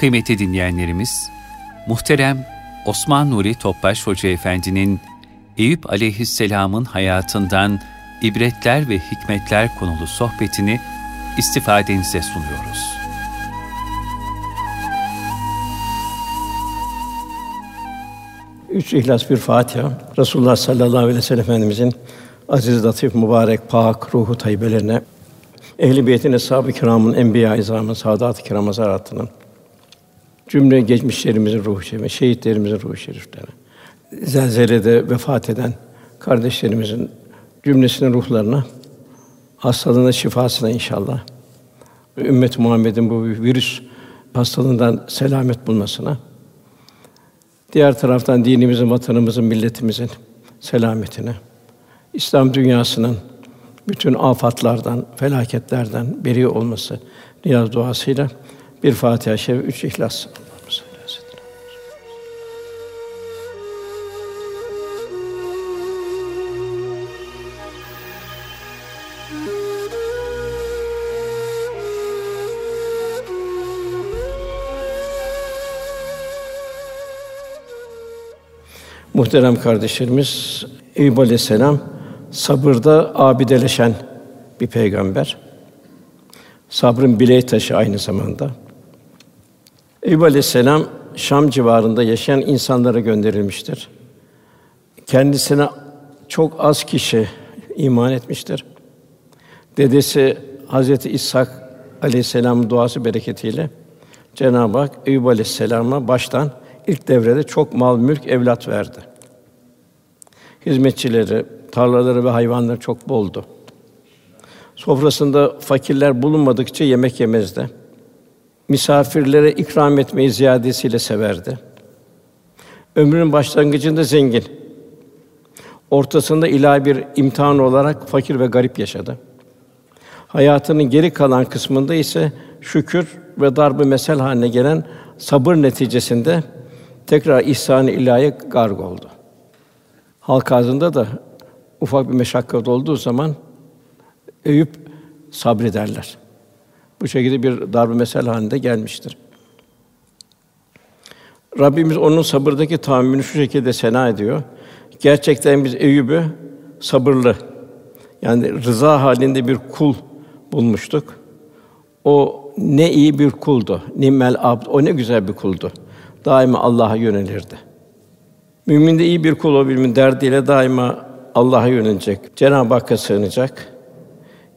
Kıymetli dinleyenlerimiz, muhterem Osman Nuri Topbaş Hoca Efendi'nin Eyüp Aleyhisselam'ın hayatından ibretler ve hikmetler konulu sohbetini istifadenize sunuyoruz. Üç İhlas bir Fatiha. Resulullah sallallahu aleyhi ve sellem Efendimizin aziz, latif, mübarek, pak ruhu tayyibelerine, ehl-i beytin, eshab-ı kiramın, enbiya-i izamın, saadat-ı kiram hazaratının, cümle geçmişlerimizin ruhu şerifine, şehitlerimizin ruhu şeriflerine, zelzelede vefat eden kardeşlerimizin cümlesinin ruhlarına, hastalığına şifasına inşallah. Ümmet Muhammed'in bu virüs hastalığından selamet bulmasına, diğer taraftan dinimizin, vatanımızın, milletimizin selametine, İslam dünyasının bütün afatlardan, felaketlerden beri olması niyaz duasıyla bir Fatiha-i Şerif, üç İhlas. Muhterem kardeşlerimiz, Eyüp Aleyhisselam sabırda abideleşen bir peygamber. Sabrın bileği taşı aynı zamanda. Eyüp Aleyhisselam Şam civarında yaşayan insanlara gönderilmiştir. Kendisine çok az kişi iman etmiştir. Dedesi Hazreti İshak Aleyhisselam'ın duası bereketiyle Cenab-ı Hak Eyüp Aleyhisselam'a baştan ilk devrede çok mal, mülk, evlat verdi. Hizmetçileri, tarlaları ve hayvanları çok boldu. Sofrasında fakirler bulunmadıkça yemek yemezdi. Misafirlere ikram etmeyi ziyadesiyle severdi. Ömrünün başlangıcında zengin, ortasında ilahi bir imtihan olarak fakir ve garip yaşadı. Hayatının geri kalan kısmında ise şükür ve darbe mesel haline gelen sabır neticesinde tekrar ihsan-ı ilahiye garg oldu. Halk ağzında da ufak bir meşakkat olduğu zaman Eyüp sabrederler. Bu şekilde bir darbe mesel halinde gelmiştir. Rabbimiz onun sabırdaki tahammülünü şu şekilde sena ediyor. Gerçekten biz Eyüp'ü sabırlı, yani rıza halinde bir kul bulmuştuk. O ne iyi bir kuldu. Nimmel abd. O ne güzel bir kuldu. Daima Allah'a yönelirdi. Mümin de iyi bir kul olabilmenin derdiyle daima Allah'a yönelecek. Cenab-ı Hakk'a sığınacak.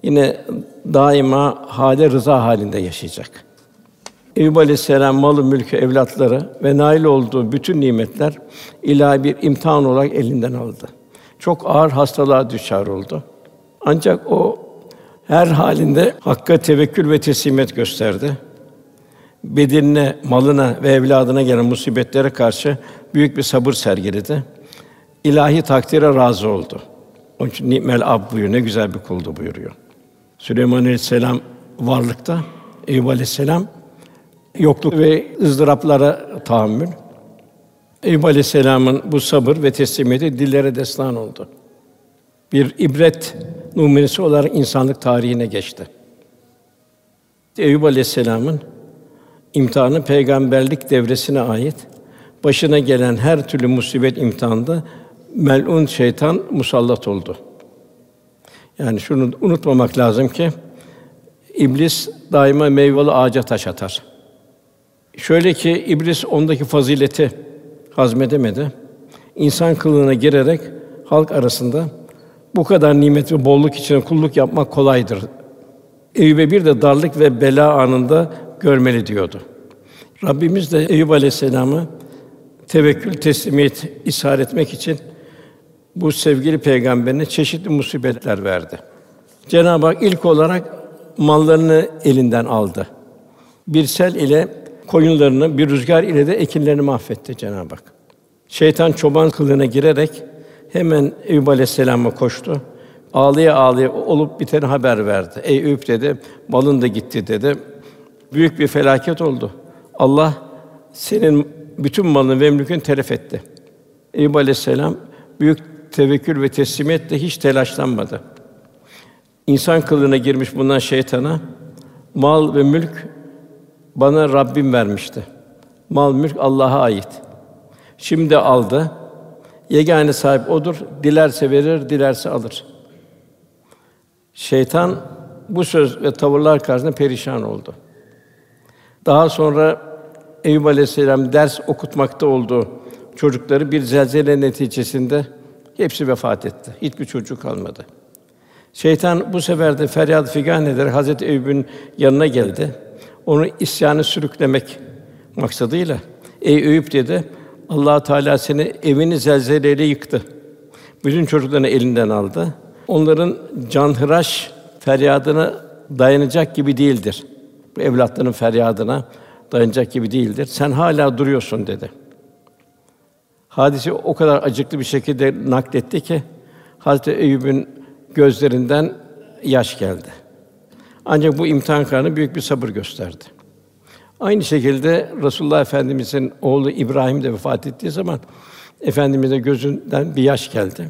Yine daima hale rıza halinde yaşayacak. Eyüp Aleyhisselam malı, mülkü, evlatları ve nail olduğu bütün nimetler ilahi bir imtihan olarak elinden aldı. Çok ağır hastalığa düşer oldu. Ancak o her halinde Hakk'a tevekkül ve teslimiyet gösterdi. Bedenine, malına ve evladına gelen musibetlere karşı büyük bir sabır sergiledi. İlahi takdire razı oldu. Onun için nimel ab buyuruyor. Ne güzel bir kuldu buyuruyor. Süleyman Aleyhisselam varlıkta, Eyüp Aleyhisselam yokluk ve ızdıraplara tahammül. Eyüp Aleyhisselam'ın bu sabır ve teslimiyeti dillere destan oldu. Bir ibret numunesi olarak insanlık tarihine geçti. Eyüp Aleyhisselam'ın imtihanı peygamberlik devresine ait. Başına gelen her türlü musibet imtihanda melun şeytan musallat oldu. Yani şunu unutmamak lazım ki iblis daima meyveli ağaca taş atar. Şöyle ki iblis ondaki fazileti hazmedemedi. İnsan kılığına girerek halk arasında bu kadar nimet ve bolluk içinde kulluk yapmak kolaydır. Eyüp'e bir de darlık ve bela anında görmeli diyordu. Rabbimiz de Eyüp Aleyhisselam'ı tevekkül, teslimiyet ishar etmek için bu sevgili peygamberine çeşitli musibetler verdi. Cenab-ı Hak ilk olarak mallarını elinden aldı. Bir sel ile koyunlarını, bir rüzgar ile de ekinlerini mahvetti Cenab-ı Hak. Şeytan çoban kılığına girerek hemen Eyüp Aleyhisselam'a koştu. Ağlaya ağlaya olup biteni haber verdi. Ey Eyüp dedi, malın da gitti dedi. Büyük bir felaket oldu. Allah senin bütün malını ve mülkünü telef etti. Eyüp Aleyhisselam büyük tevekkül ve teslimiyetle hiç telaşlanmadı. İnsan kılığına girmiş bundan şeytana mal ve mülk bana Rabbim vermişti. Mal mülk Allah'a ait. Şimdi aldı. Yegane sahip odur. Dilerse verir, dilerse alır. Şeytan bu söz ve tavırlar karşısında perişan oldu. Daha sonra Eyüp Aleyhisselam ders okutmakta olduğu çocukları bir zelzele neticesinde hepsi vefat etti. Hiçbir çocuk kalmadı. Şeytan bu sefer de feryat figan ederek Hazreti Eyüp'ün yanına geldi. Onu isyanı sürüklemek maksadıyla ey Eyüp dedi. Allah Teala seni evini zelzeleyle yıktı. Bütün çocuklarını elinden aldı. Onların canhıraş feryadına dayanacak gibi değildir. Bu evlatların feryadına dayanacak gibi değildir. Sen hala duruyorsun dedi. Hadisi o kadar acıklı bir şekilde nakletti ki Hazreti Eyüp'ün gözlerinden yaş geldi. Ancak bu imtihan karnı büyük bir sabır gösterdi. Aynı şekilde Resulullah Efendimizin oğlu İbrahim de vefat ettiği zaman efendimize gözünden bir yaş geldi.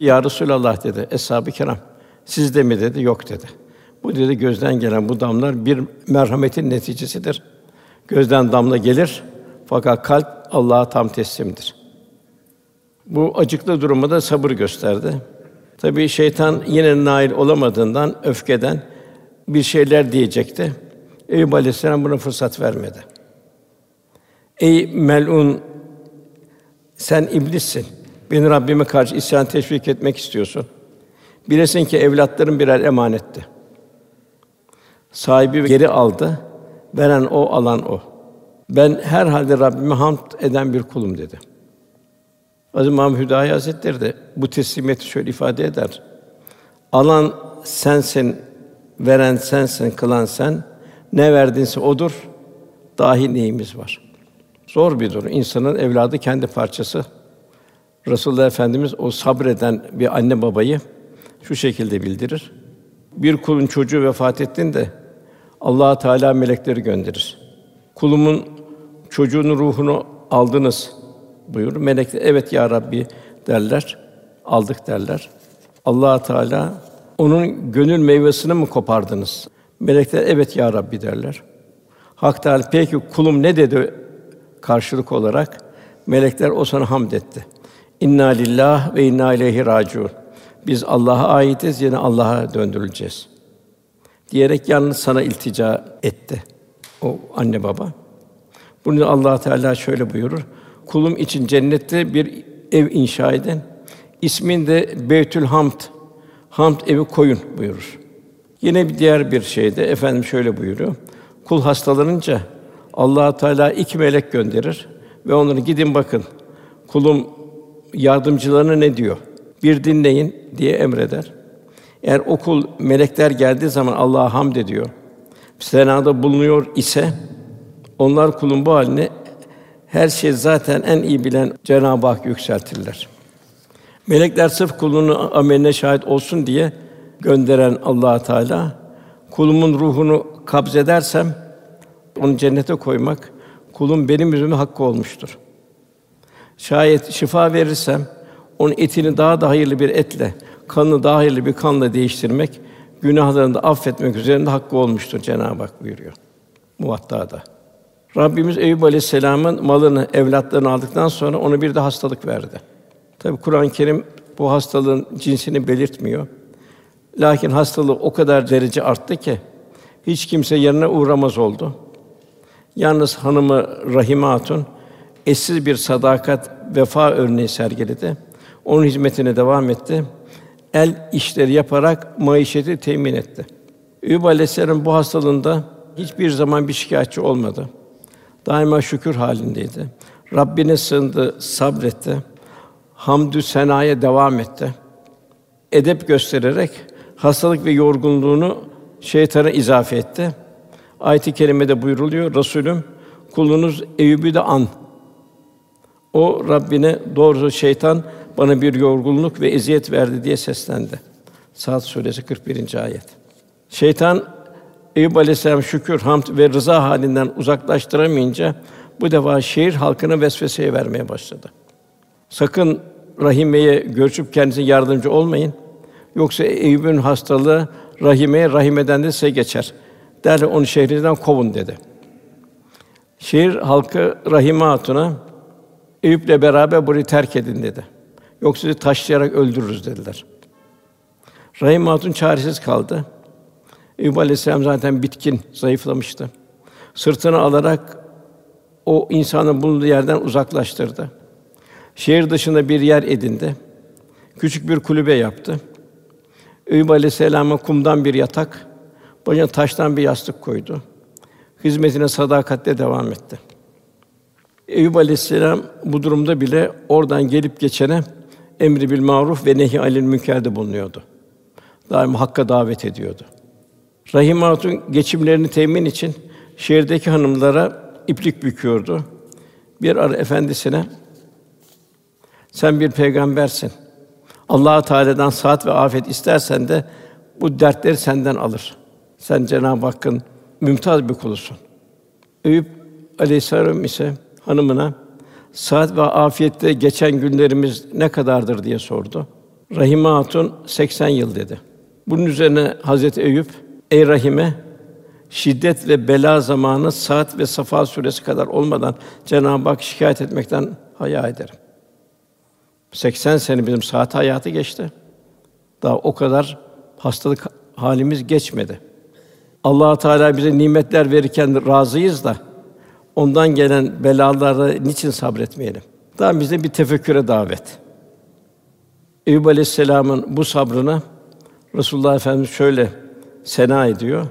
Ya Resulallah dedi eshab-ı kiram. Siz de mi dedi? Yok dedi. Bu dedi gözden gelen bu damlar bir merhametin neticesidir. Gözden damla gelir fakat kalp Allah'a tam teslimdir. Bu acıklı duruma da sabır gösterdi. Tabii şeytan yine nail olamadığından öfkeden bir şeyler diyecekti. Eyüp Aleyhisselam buna fırsat vermedi. Ey melun sen iblissin. Beni Rabbime karşı isyan teşvik etmek istiyorsun. Bilesin ki evlatların birer emanetti. Sahibi geri aldı. Veren o, alan o. Ben her halde Rabbime hamd eden bir kulum dedi. Aziz İmam Hüdayi Hazretleri de bu teslimiyeti şöyle ifade eder. Alan sensin, veren sensin, kılan sen. Ne verdinse odur. Dahi neyimiz var? Zor bir durum. İnsanın evladı kendi parçası. Resulullah Efendimiz o sabreden bir anne babayı şu şekilde bildirir. Bir kulun çocuğu vefat ettiğinde Allah Teala melekleri gönderir. Kulumun çocuğunun ruhunu aldınız buyurur. Melekler evet ya Rabbi derler. Aldık derler. Allah Teala onun gönül meyvesini mi kopardınız? Melekler evet ya Rabbi derler. Hak Teala peki kulum ne dedi karşılık olarak? Melekler o sana hamd etti. İnna lillah ve inna ileyhi raciun. Biz Allah'a aitiz, yine Allah'a döndürüleceğiz. Diyerek yalnız sana iltica etti o anne baba. Bunu Allah Teala şöyle buyurur. Kulum için cennette bir ev inşa edin. İsmin de Beytül Hamd. Hamd evi koyun buyurur. Yine bir diğer bir şeyde efendim şöyle buyuruyor. Kul hastalanınca Allah Teala iki melek gönderir ve onları gidin bakın. Kulum yardımcılarına ne diyor? Bir dinleyin diye emreder. Eğer okul melekler geldiği zaman Allah'a hamd ediyor. Senada bulunuyor ise onlar kulun bu halini her şey zaten en iyi bilen Cenab-ı Hak yükseltirler. Melekler sırf kulunu ameline şahit olsun diye gönderen Allah Teala kulumun ruhunu kabzedersem onu cennete koymak kulun benim yüzüme hakkı olmuştur. Şayet şifa verirsem onun etini daha da hayırlı bir etle, kanını daha hayırlı bir kanla değiştirmek, günahlarını da affetmek üzerinde hakkı olmuştur Cenab-ı Hak buyuruyor. Muvatta'da. Rabbimiz Eyüp Aleyhisselam'ın malını, evlatlarını aldıktan sonra ona bir de hastalık verdi. Tabi Kur'an-ı Kerim bu hastalığın cinsini belirtmiyor. Lakin hastalığı o kadar derece arttı ki hiç kimse yerine uğramaz oldu. Yalnız hanımı Rahime Hatun eşsiz bir sadakat, vefa örneği sergiledi. Onun hizmetine devam etti. El işleri yaparak maişeti temin etti. Eyüp Aleyhisselam bu hastalığında hiçbir zaman bir şikayetçi olmadı. Daima şükür halindeydi. Rabbine sığındı, sabretti. Hamdü senaya devam etti. Edep göstererek hastalık ve yorgunluğunu şeytana izafe etti. Ayet-i kerimede buyruluyor. Resulüm kulunuz Eyüp'ü de an. O Rabbine doğrusu şeytan bana bir yorgunluk ve eziyet verdi diye seslendi. Saat suresi 41. ayet. Şeytan Eyüp Aleyhisselam şükür, hamd ve rıza halinden uzaklaştıramayınca bu defa şehir halkını vesveseye vermeye başladı. Sakın Rahime'ye görüşüp kendisine yardımcı olmayın. Yoksa Eyüp'ün hastalığı Rahime'ye, Rahime'den de size geçer. Derle onu şehrinden kovun dedi. Şehir halkı Rahime Hatun'a Eyüp'le beraber burayı terk edin dedi. Yoksa sizi taşlayarak öldürürüz dediler. Rahim Hatun çaresiz kaldı. Eyüp Aleyhisselam zaten bitkin, zayıflamıştı. Sırtını alarak o insanın bulunduğu yerden uzaklaştırdı. Şehir dışında bir yer edindi. Küçük bir kulübe yaptı. Eyüp Aleyhisselam'a kumdan bir yatak, başına taştan bir yastık koydu. Hizmetine sadakatle devam etti. Eyüp Aleyhisselam bu durumda bile oradan gelip geçene emri bil maruf ve nehi anil münkerde bulunuyordu. Daima hakka davet ediyordu. Rahim Hatun geçimlerini temin için şehirdeki hanımlara iplik büküyordu. Bir ara efendisine sen bir peygambersin. Allah Teala'dan saat ve afet istersen de bu dertleri senden alır. Sen Cenab-ı Hakk'ın mümtaz bir kulusun. Eyüp Aleyhisselam ise hanımına saat ve afiyette geçen günlerimiz ne kadardır diye sordu. Rahime Hatun 80 yıl dedi. Bunun üzerine Hazreti Eyüp ey Rahime şiddet ve bela zamanı saat ve safa süresi kadar olmadan Cenab-ı Hak şikayet etmekten haya ederim. 80 sene bizim saat hayatı geçti. Daha o kadar hastalık halimiz geçmedi. Allah Teala bize nimetler verirken razıyız da ondan gelen belalara niçin sabretmeyelim? Daha bize bir tefekküre davet. Eyüp Aleyhisselam'ın bu sabrını Resulullah Efendimiz şöyle sena ediyor.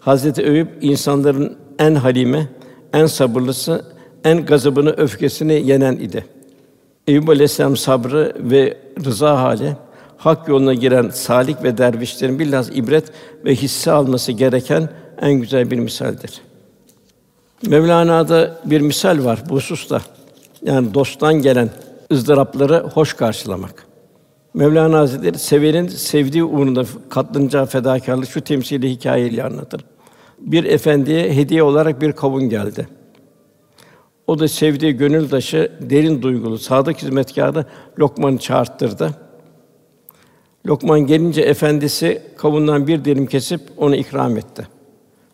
Hazreti Eyüp insanların en halime, en sabırlısı, en gazabını, öfkesini yenen idi. Eyüp Aleyhisselam sabrı ve rıza hali hak yoluna giren salik ve dervişlerin bilhas ibret ve hisse alması gereken en güzel bir misaldir. Mevlana'da bir misal var bu hususta. Yani dosttan gelen ızdırapları hoş karşılamak. Mevlana Hazretleri sevenin sevdiği uğrunda katlanacağı fedakarlık şu temsili hikayeyle anlatır. Bir efendiye hediye olarak bir kavun geldi. O da sevdiği gönüldaşı, derin duygulu, sadık hizmetkarı Lokman'ı çağırttırdı. Lokman gelince efendisi kavundan bir dilim kesip onu ikram etti.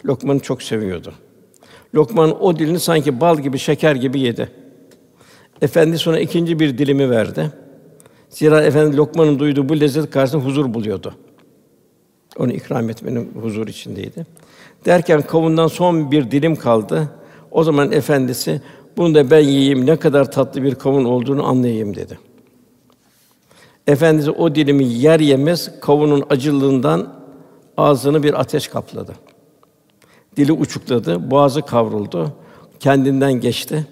Lokman'ı çok seviyordu. Lokman o dilini sanki bal gibi, şeker gibi yedi. Efendi sonra ikinci bir dilimi verdi. Zira efendi Lokman'ın duyduğu bu lezzet karşısında huzur buluyordu. Onu ikram etmenin huzur içindeydi. Derken kavundan son bir dilim kaldı. O zaman efendisi bunu da ben yiyeyim ne kadar tatlı bir kavun olduğunu anlayayım dedi. Efendisi o dilimi yer yemez kavunun acılığından ağzını bir ateş kapladı. Dili uçukladı, boğazı kavruldu, kendinden geçti.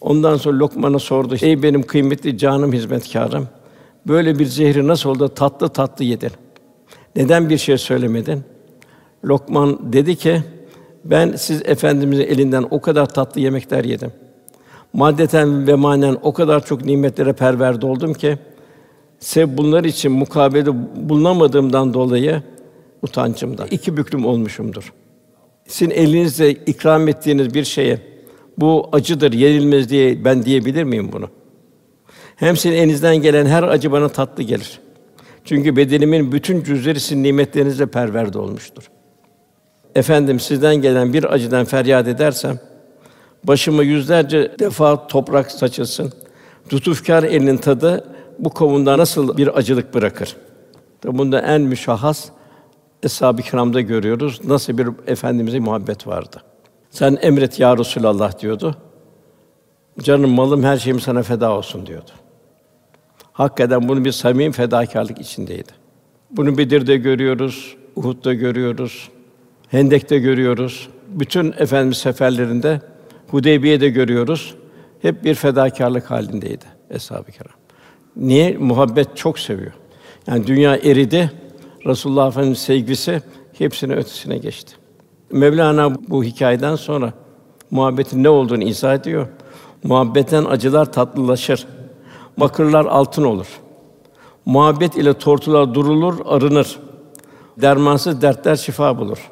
Ondan sonra Lokman'a sordu: "Ey benim kıymetli canım hizmetkarım, böyle bir zehri nasıl oldu tatlı tatlı yedin? Neden bir şey söylemedin?" Lokman dedi ki: "Ben siz efendimizin elinden o kadar tatlı yemekler yedim. Maddeten ve manen o kadar çok nimetlere perverde oldum ki Sev bunlar için mukabele bulunamadığımdan dolayı utancımdan iki büklüm olmuşumdur. Sizin elinizle ikram ettiğiniz bir şeye bu acıdır, yenilmez diye ben diyebilir miyim bunu? Hem sizin elinizden gelen her acı bana tatlı gelir. Çünkü bedenimin bütün cüzleri sizin nimetlerinizle perverde olmuştur. Efendim sizden gelen bir acıdan feryat edersem başıma yüzlerce defa toprak saçılsın. Lütufkar elinin tadı bu kavunda nasıl bir acılık bırakır? Tabi bunda en müşahhas Eshab-ı Kiram'da görüyoruz. Nasıl bir efendimize muhabbet vardı. Sen emret ya Resulallah diyordu. Canım, malım, her şeyim sana feda olsun diyordu. Hakikaten bunu bir samimi fedakarlık içindeydi. Bunu Bedir'de görüyoruz, Uhud'da görüyoruz, Hendek'te görüyoruz. Bütün efendimiz seferlerinde Hudeybiye'de görüyoruz. Hep bir fedakarlık halindeydi eshab-ı kiram. Niye? Muhabbet çok seviyor. Yani dünya eridi, Resulullah Efendimiz sevgisi hepsine ötesine geçti. Mevlana bu hikayeden sonra muhabbetin ne olduğunu izah ediyor. Muhabbetten acılar tatlılaşır. Bakırlar altın olur. Muhabbet ile tortular durulur, arınır. Dermansız dertler şifa bulur.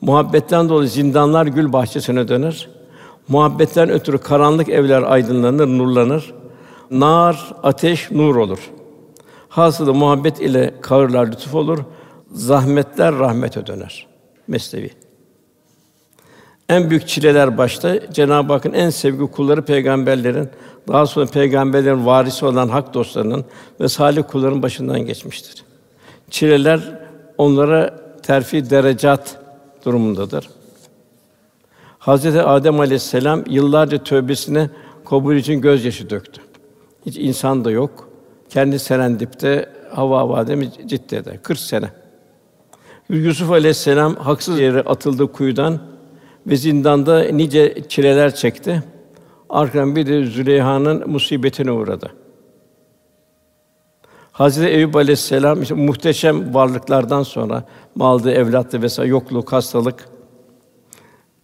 Muhabbetten dolayı zindanlar gül bahçesine döner. Muhabbetten ötürü karanlık evler aydınlanır, nurlanır. Nar, ateş, nur olur. Hasılı muhabbet ile kahırlar lütuf olur. Zahmetler rahmete döner. Mesnevi. En büyük çileler başta Cenab-ı Hakk'ın en sevgili kulları peygamberlerin, daha sonra peygamberlerin varisi olan hak dostlarının ve salih kulların başından geçmiştir. Çileler onlara terfi derecat durumundadır. Hazreti Adem Aleyhisselam yıllarca tövbesine kabul için gözyaşı döktü. Hiç insan da yok. Kendi Serendip'te Havva Vademi Cidde'de 40 sene. Yusuf Aleyhisselam haksız yere atıldı kuyudan ve zindanda nice çileler çekti. Arkadan bir de Züleyha'nın musibetine uğradı. Hazreti Eyüp Aleyhisselam işte muhteşem varlıklardan sonra maldı, evlattı vesaire yokluk, hastalık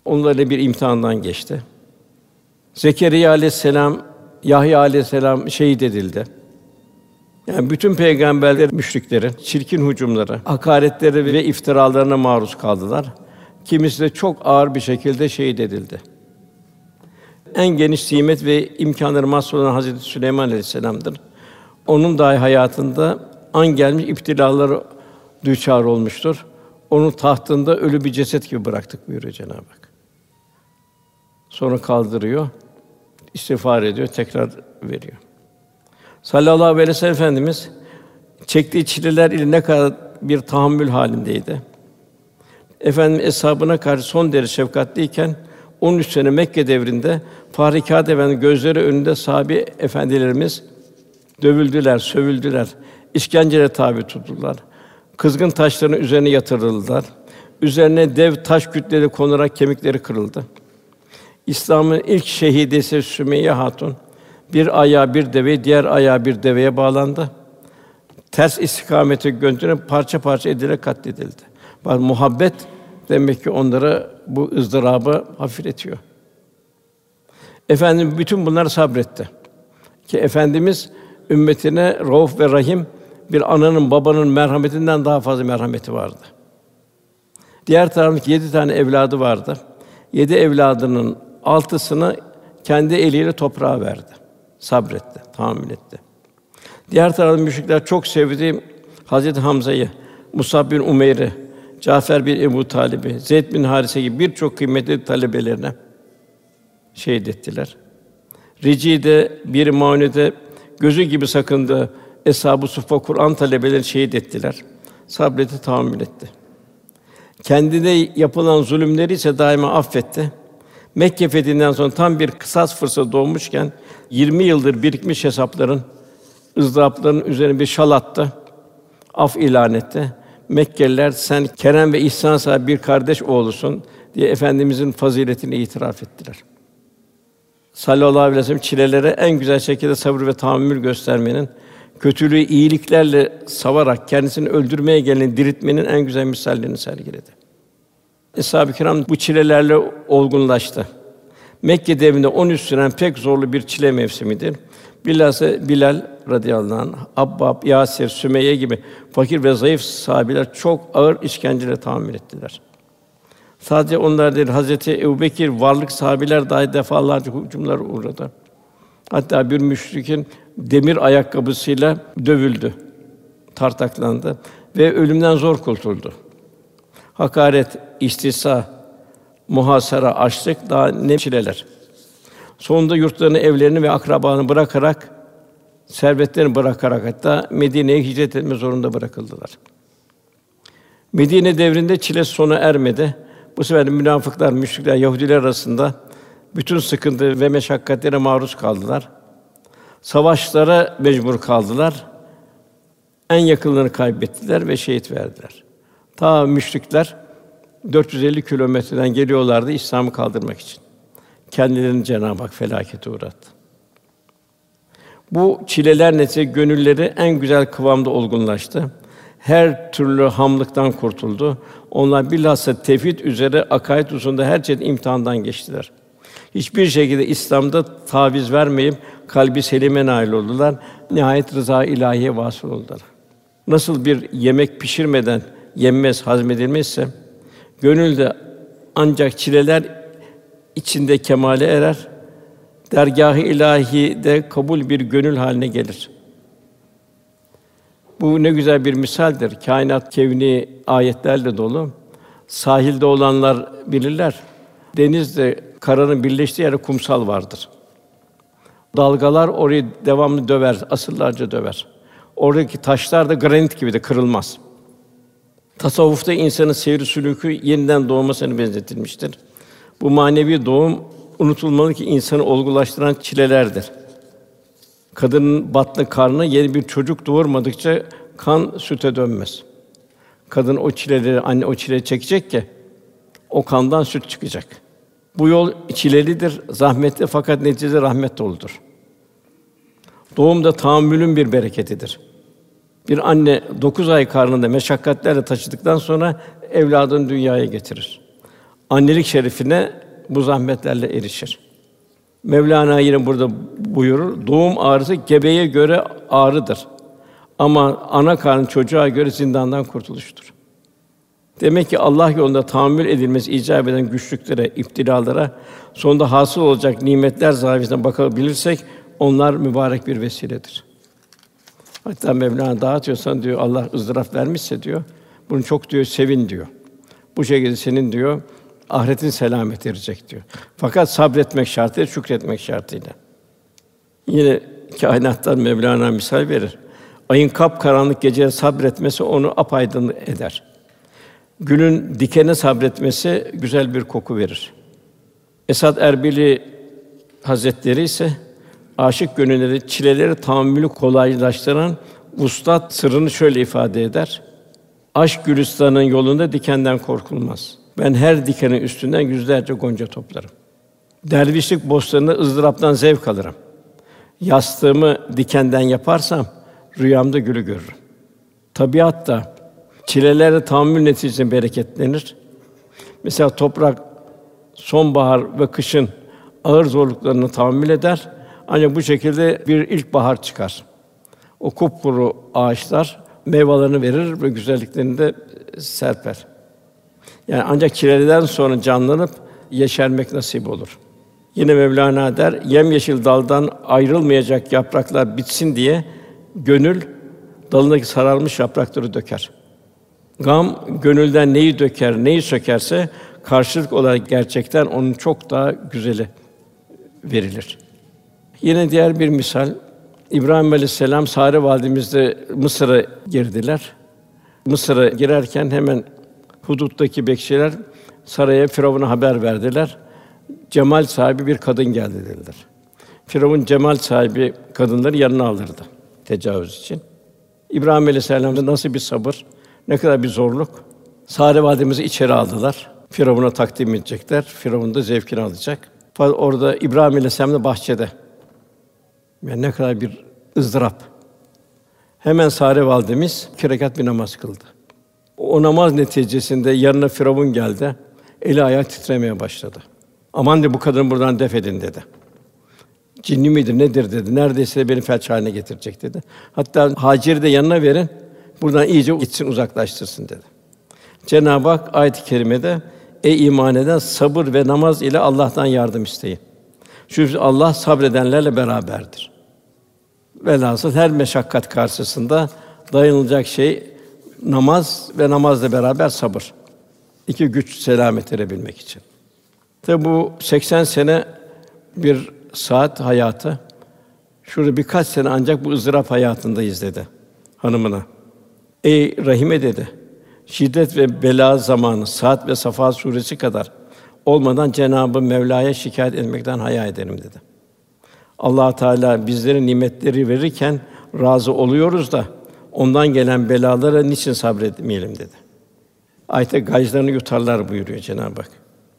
onlarla bir imtihandan geçti. Zekeriya Aleyhisselam, Yahya Aleyhisselam şehit edildi. Yani bütün peygamberler müşriklerin çirkin hücumları, hakaretleri ve iftiralarına maruz kaldılar. Kimisi de çok ağır bir şekilde şehit edildi. En geniş simet ve imkanları mahsul olan Hazreti Süleyman Aleyhisselam'dır. Onun dahi hayatında an gelmiş iptilalar düçar olmuştur. Onun tahtında ölü bir ceset gibi bıraktık buyuruyor Cenab-ı Hak. Sonra kaldırıyor, istiğfar ediyor, tekrar veriyor. Sallallahu aleyhi ve sellem Efendimiz çektiği çileler ile ne kadar bir tahammül halindeydi. Efendim eshabına karşı son derece şefkatliyken 13 sene Mekke devrinde Fahri Kâd Efendi gözleri önünde sahabi efendilerimiz dövüldüler, sövüldüler, işkenceye tabi tutuldular. Kızgın taşların üzerine yatırıldılar. Üzerine dev taş kütleleri konularak kemikleri kırıldı. İslam'ın ilk şehidesi Sümeyye Hatun bir ayağı bir deve, diğer ayağı bir deveye bağlandı. Ters istikamete gönderip parça parça edilerek katledildi. Bak muhabbet demek ki onlara bu ızdırabı hafifletiyor. Efendim bütün bunlar sabretti. Ki efendimiz ümmetine rauf ve rahim bir ananın babanın merhametinden daha fazla merhameti vardı. Diğer tarafta yedi tane evladı vardı. Yedi evladının altısını kendi eliyle toprağa verdi. Sabretti, tahammül etti. Diğer tarafta müşrikler çok sevdiği Hazreti Hamza'yı, Musab bin Umeyr'i, Cafer bin Ebu Talib'i, Zeyd bin Harise gibi birçok kıymetli talebelerine şehit ettiler. Rici'de bir maunede gözü gibi sakındı. Eshab-ı Suffa Kur'an talebeleri şehit ettiler. Sabreti tahammül etti. Kendine yapılan zulümleri ise daima affetti. Mekke fethinden sonra tam bir kısas fırsatı doğmuşken 20 yıldır birikmiş hesapların, ızdırapların üzerine bir şal attı. Af ilan etti. Mekkeliler sen kerem ve ihsan sahibi bir kardeş oğlusun diye efendimizin faziletini itiraf ettiler. Sallallahu aleyhi ve sellem çilelere en güzel şekilde sabır ve tahammül göstermenin, kötülüğü iyiliklerle savarak kendisini öldürmeye gelen diriltmenin en güzel misallerini sergiledi. Eshab-ı Kiram bu çilelerle olgunlaştı. Mekke devrinde 13 süren pek zorlu bir çile mevsimidir. Bilhassa Bilal radıyallahu anh, Abbab, Yasir, Sümeyye gibi fakir ve zayıf sahabeler çok ağır işkenceler tahammül ettiler. Sadece onlar değil, Hazreti Ebubekir varlık sahabeler dahi defalarca hücumlar uğradı. Hatta bir müşrikin demir ayakkabısıyla dövüldü, tartaklandı ve ölümden zor kurtuldu. Hakaret, istisa, muhasara, açlık daha ne çileler. Sonunda yurtlarını, evlerini ve akrabalarını bırakarak, servetlerini bırakarak hatta Medine'ye hicret etme zorunda bırakıldılar. Medine devrinde çile sona ermedi. Bu sefer münafıklar, müşrikler, Yahudiler arasında bütün sıkıntı ve meşakkatlere maruz kaldılar. Savaşlara mecbur kaldılar. En yakınlarını kaybettiler ve şehit verdiler. Ta müşrikler 450 kilometreden geliyorlardı İslam'ı kaldırmak için. Kendilerini Cenab-ı Hak felakete uğrattı. Bu çileler neticede gönülleri en güzel kıvamda olgunlaştı. Her türlü hamlıktan kurtuldu. Onlar bilhassa tevhid üzere akaid hususunda her çeşit imtihandan geçtiler. Hiçbir şekilde İslam'da taviz vermeyip kalbi selime nail oldular. Nihayet rıza ilahiye vasıl oldular. Nasıl bir yemek pişirmeden yenmez, hazmedilmezse gönülde ancak çileler içinde kemale erer. Dergâh-ı ilahi de kabul bir gönül haline gelir. Bu ne güzel bir misaldir. Kainat kevni ayetlerle dolu. Sahilde olanlar bilirler. denizle karanın birleştiği yerde kumsal vardır. Dalgalar orayı devamlı döver, asırlarca döver. Oradaki taşlar da granit gibi de kırılmaz. Tasavvufta insanın seyri sülûkü yeniden doğmasına benzetilmiştir. Bu manevi doğum unutulmalı ki insanı olgulaştıran çilelerdir. Kadının batlı karnı yeni bir çocuk doğurmadıkça kan süte dönmez. Kadın o çileleri, anne o çileyi çekecek ki o kandan süt çıkacak. Bu yol çilelidir, zahmetli fakat neticede rahmet doludur. Doğum da tahammülün bir bereketidir. Bir anne dokuz ay karnında meşakkatlerle taşıdıktan sonra evladını dünyaya getirir. Annelik şerefine bu zahmetlerle erişir. Mevlana yine burada buyurur, doğum ağrısı gebeye göre ağrıdır. Ama ana karnı çocuğa göre zindandan kurtuluştur. Demek ki Allah yolunda tahammül edilmesi icap eden güçlüklere, iptilalara, sonunda hasıl olacak nimetler zaviyesinden bakabilirsek onlar mübarek bir vesiledir. Hatta Mevlana dağıtıyorsan diyor Allah ızdırap vermişse diyor, bunu çok diyor sevin diyor. Bu şekilde senin diyor ahiretin selamet erecek diyor. Fakat sabretmek şartıyla, şükretmek şartıyla. Yine kainattan Mevlana misal verir. Ayın kap karanlık geceye sabretmesi onu apaydın eder. Gülün dikene sabretmesi güzel bir koku verir. Esad Erbili Hazretleri ise aşık gönülleri çileleri tahammülü kolaylaştıran ustad sırrını şöyle ifade eder. Aşk gülistanın yolunda dikenden korkulmaz. Ben her dikenin üstünden yüzlerce gonca toplarım. Dervişlik bostanında ızdıraptan zevk alırım. Yastığımı dikenden yaparsam rüyamda gülü görürüm. Tabiat da çilelerle tahammül neticesinde bereketlenir. Mesela toprak sonbahar ve kışın ağır zorluklarını tahammül eder. Ancak bu şekilde bir ilkbahar çıkar. O kupkuru ağaçlar meyvelerini verir ve güzelliklerini de serper. Yani ancak çileden sonra canlanıp yeşermek nasip olur. Yine Mevlana der, yemyeşil daldan ayrılmayacak yapraklar bitsin diye gönül dalındaki sararmış yaprakları döker. Gam gönülden neyi döker, neyi sökerse karşılık olarak gerçekten onun çok daha güzeli verilir. Yine diğer bir misal İbrahim Aleyhisselam Sare validemizle Mısır'a girdiler. Mısır'a girerken hemen huduttaki bekçiler saraya Firavun'a haber verdiler. Cemal sahibi bir kadın geldi dediler. Firavun cemal sahibi kadınları yanına alırdı tecavüz için. İbrahim Aleyhisselam'da nasıl bir sabır, ne kadar bir zorluk. Sare validemizi içeri aldılar. Firavun'a takdim edecekler. Firavun da zevkini alacak. Orada İbrahim Aleyhisselam da bahçede. Yani ne kadar bir ızdırap. Hemen Sare validemiz iki rekat bir namaz kıldı. O namaz neticesinde yanına Firavun geldi. Eli ayağı titremeye başladı. Aman de bu kadını buradan def edin dedi. Cinni midir, nedir dedi. Neredeyse beni felç haline getirecek dedi. Hatta Hacer'i de yanına verin. Buradan iyice gitsin, uzaklaştırsın dedi. Cenab-ı Hak ayet-i kerimede ey iman eden sabır ve namaz ile Allah'tan yardım isteyin. Çünkü Allah sabredenlerle beraberdir. Velhasıl her meşakkat karşısında dayanılacak şey namaz ve namazla beraber sabır. İki güç selamet erebilmek için. Tabi bu 80 sene bir saat hayatı. Şurada birkaç sene ancak bu ızdırap hayatındayız dedi hanımına. Ey Rahime dedi. Şiddet ve bela zamanı saat ve Safa suresi kadar olmadan Cenabı Mevla'ya şikayet etmekten haya ederim dedi. Allah Teala bizlere nimetleri verirken razı oluyoruz da ondan gelen belalara niçin sabretmeyelim dedi. Ayette gayzlarını yutarlar buyuruyor Cenab-ı Hak.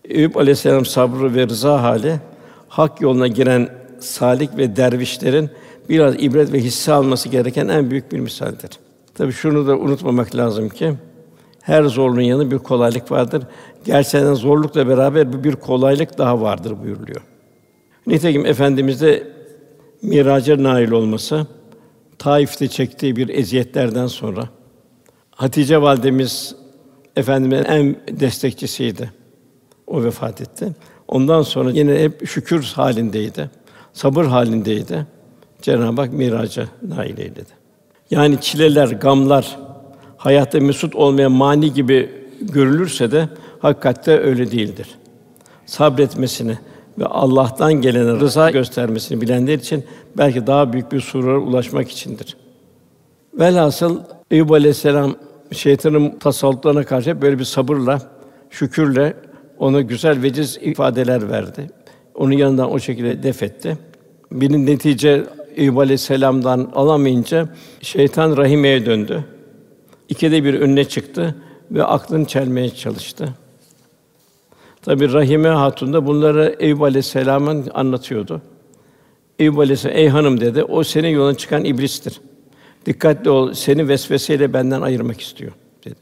Eyüp Aleyhisselam sabrı ve rıza hali hak yoluna giren salik ve dervişlerin biraz ibret ve hisse alması gereken en büyük bir misaldir. Tabii şunu da unutmamak lazım ki her zorluğun yanında bir kolaylık vardır. Gerçekten zorlukla beraber bir kolaylık daha vardır buyuruluyor. Nitekim efendimiz de miraca nail olması Taif'te çektiği bir eziyetlerden sonra Hatice validemiz efendimizin en destekçisiydi. O vefat etti. Ondan sonra yine hep şükür halindeydi. Sabır halindeydi. Cenab-ı Hak miraca nail eyledi. Yani çileler, gamlar hayatta mesut olmaya mani gibi görülürse de hakikatte öyle değildir. sabretmesini ve Allah'tan gelen rıza göstermesini bilenler için belki daha büyük bir surura ulaşmak içindir. Velhasıl Eyüp Aleyhisselam şeytanın tasallutlarına karşı böyle bir sabırla, şükürle ona güzel veciz ifadeler verdi. Onun yanından o şekilde def etti. Bir netice Eyüp Aleyhisselam'dan alamayınca şeytan Rahime'ye döndü. İkide bir önüne çıktı ve aklını çelmeye çalıştı. Tabi Rahime Hatun da bunları Eyüp Aleyhisselam'ın anlatıyordu. Eyüp Aleyhisselam, ey hanım dedi, o senin yoluna çıkan iblistir. Dikkatli ol, seni vesveseyle benden ayırmak istiyor dedi.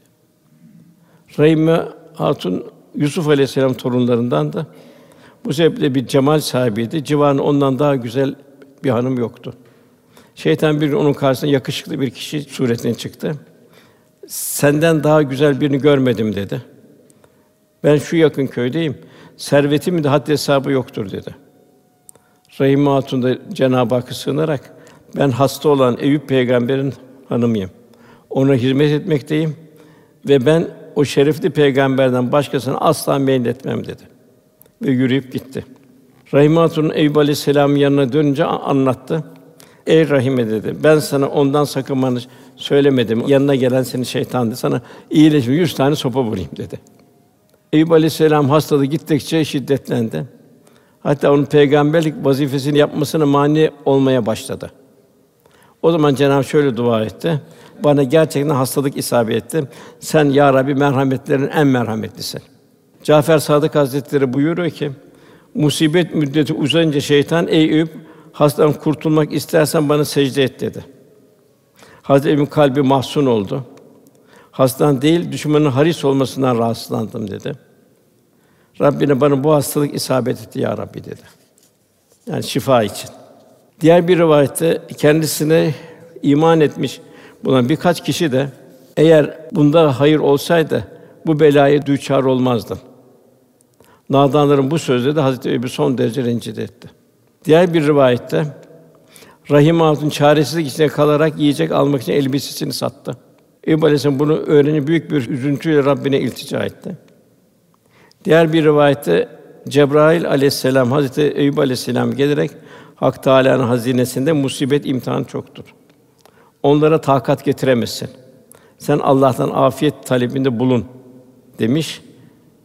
Rahime Hatun Yusuf Aleyhisselam torunlarından da bu sebeple bir cemal sahibiydi. Civanı ondan daha güzel bir hanım yoktu. Şeytan bir onun karşısına yakışıklı bir kişi suretine çıktı. Senden daha güzel birini görmedim dedi. Ben şu yakın köydeyim. Servetimin de haddi hesabı yoktur dedi. Rahim Hatun da Cenab-ı Hakk'a sığınarak ben hasta olan Eyüp peygamberin hanımıyım. Ona hizmet etmekteyim ve ben o şerefli peygamberden başkasını asla meyletmem dedi. Ve yürüyüp gitti. Rahim Hatun Eyüp Aleyhisselam'ın yanına dönünce anlattı. Ey Rahime dedi. Ben sana ondan sakınmanı söylemedim. Yanına gelen senin şeytandı. Sana iyileşme yüz tane sopa vurayım dedi. Eyüp Aleyhisselam hastalığı gittikçe şiddetlendi. Hatta onun peygamberlik vazifesini yapmasına mani olmaya başladı. O zaman Cenab-ı şöyle dua etti. Bana gerçekten hastalık isabet etti. Sen ya Rabbi merhametlerin en merhametlisin. Cafer Sadık Hazretleri buyuruyor ki musibet müddeti uzayınca şeytan ey Eyüp hastadan kurtulmak istersen bana secde et dedi. Hazreti Eyüp'ün kalbi mahzun oldu. Hastan değil, düşmanın haris olmasından rahatsızlandım dedi. Rabbine bana bu hastalık isabet etti ya Rabbi dedi. Yani şifa için. Diğer bir rivayette kendisine iman etmiş bulunan birkaç kişi de eğer bunda hayır olsaydı bu belaya düçar olmazdı. Nadanların bu sözleri de Hazreti Ebu son derece rencide etti. Diğer bir rivayette Rahim Hatun çaresizlik içinde kalarak yiyecek almak için elbisesini sattı. Eyüp Aleyhisselam bunu öğrenip büyük bir üzüntüyle Rabbine iltica etti. Diğer bir rivayette Cebrail Aleyhisselam Hazreti Eyüp Aleyhisselam gelerek Hak Teâlâ'nın hazinesinde musibet imtihan çoktur. Onlara takat getiremezsin. Sen Allah'tan afiyet talebinde bulun demiş.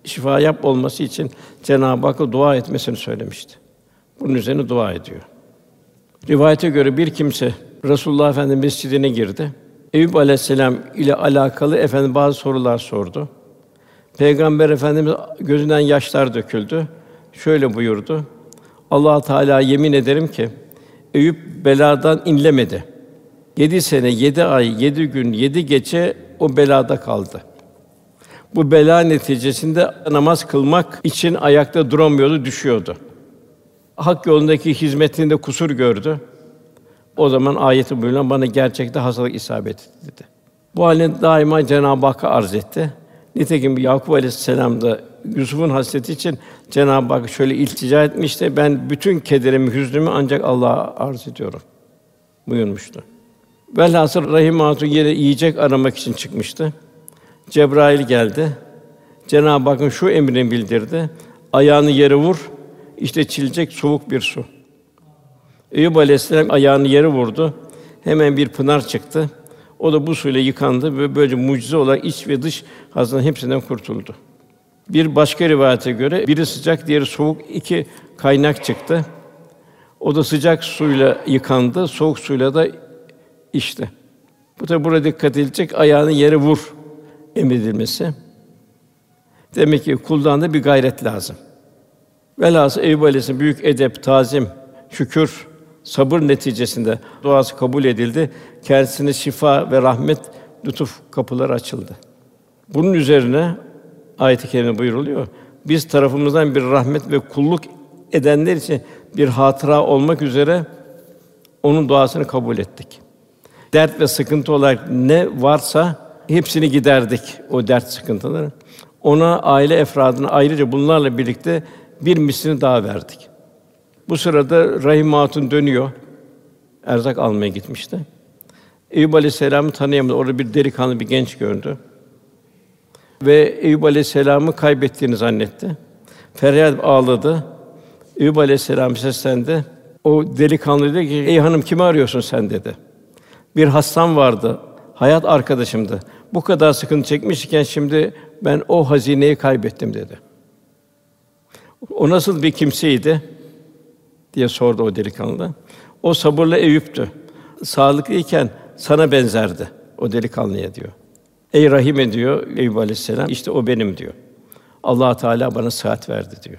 Şifa yap olması için Cenab-ı Hakk'a dua etmesini söylemişti. Bunun üzerine dua ediyor. Rivayete göre bir kimse Resulullah Efendimiz mescidine girdi. Eyüp Aleyhisselam ile alakalı efendim bazı sorular sordu. Peygamber Efendimiz gözünden yaşlar döküldü. Şöyle buyurdu. Allah Teala yemin ederim ki Eyüp beladan inlemedi. Yedi sene, yedi ay, yedi gün, yedi gece o belada kaldı. Bu bela neticesinde namaz kılmak için ayakta duramıyordu, düşüyordu. Hak yolundaki hizmetinde kusur gördü. O zaman ayeti buyurulan bana gerçekte hastalık isabet etti dedi. Bu halini daima Cenab-ı Hakk'a arz etti. Nitekim Yakup Aleyhisselam da Yusuf'un hasreti için Cenab-ı Hak şöyle iltica etmişti. Ben bütün kederimi, hüznümü ancak Allah'a arz ediyorum buyurmuştu. Velhasıl Rahim Hatun yere yiyecek aramak için çıkmıştı. Cebrail geldi. Cenab-ı Hakk'ın şu emrini bildirdi. Ayağını yere vur. İşte çilecek soğuk bir su. Eyüp Aleyhisselam ayağını yere vurdu. Hemen bir pınar çıktı. O da bu suyla yıkandı ve böylece mucize olarak iç ve dış hazının hepsinden kurtuldu. Bir başka rivayete göre biri sıcak, diğeri soğuk iki kaynak çıktı. O da sıcak suyla yıkandı, soğuk suyla da içti. Bu tabi burada dikkat edilecek ayağını yere vur emredilmesi. Demek ki kuldan da bir gayret lazım. Velhâsıl Eyüp Aleyhisselam büyük edep, tazim, şükür, sabır neticesinde duası kabul edildi. Kendisine şifa ve rahmet, lütuf kapıları açıldı. Bunun üzerine ayet-i kerime buyuruluyor. Biz tarafımızdan bir rahmet ve kulluk edenler için bir hatıra olmak üzere onun duasını kabul ettik. Dert ve sıkıntı olarak ne varsa hepsini giderdik o dert sıkıntıları. Ona aile efradına ayrıca bunlarla birlikte bir mislini daha verdik. Bu sırada Rahim Hatun dönüyor. Erzak almaya gitmişti. Eyüp Aleyhisselam'ı tanıyamadı. Orada bir delikanlı bir genç gördü. Ve Eyüp Aleyhisselam'ı kaybettiğini zannetti. Feryat ağladı. Eyüp Aleyhisselam seslendi. O delikanlı dedi ki, ey hanım kimi arıyorsun sen dedi. Bir hastam vardı, hayat arkadaşımdı. Bu kadar sıkıntı çekmişken şimdi ben o hazineyi kaybettim dedi. O nasıl bir kimseydi diye sordu o delikanlı. O sabırlı Eyüp'tü. Sağlıklıyken sana benzerdi o delikanlıya diyor. Ey Rahim ediyor Eyüp Aleyhisselam işte o benim diyor. Allah Teala bana sıhhat verdi diyor.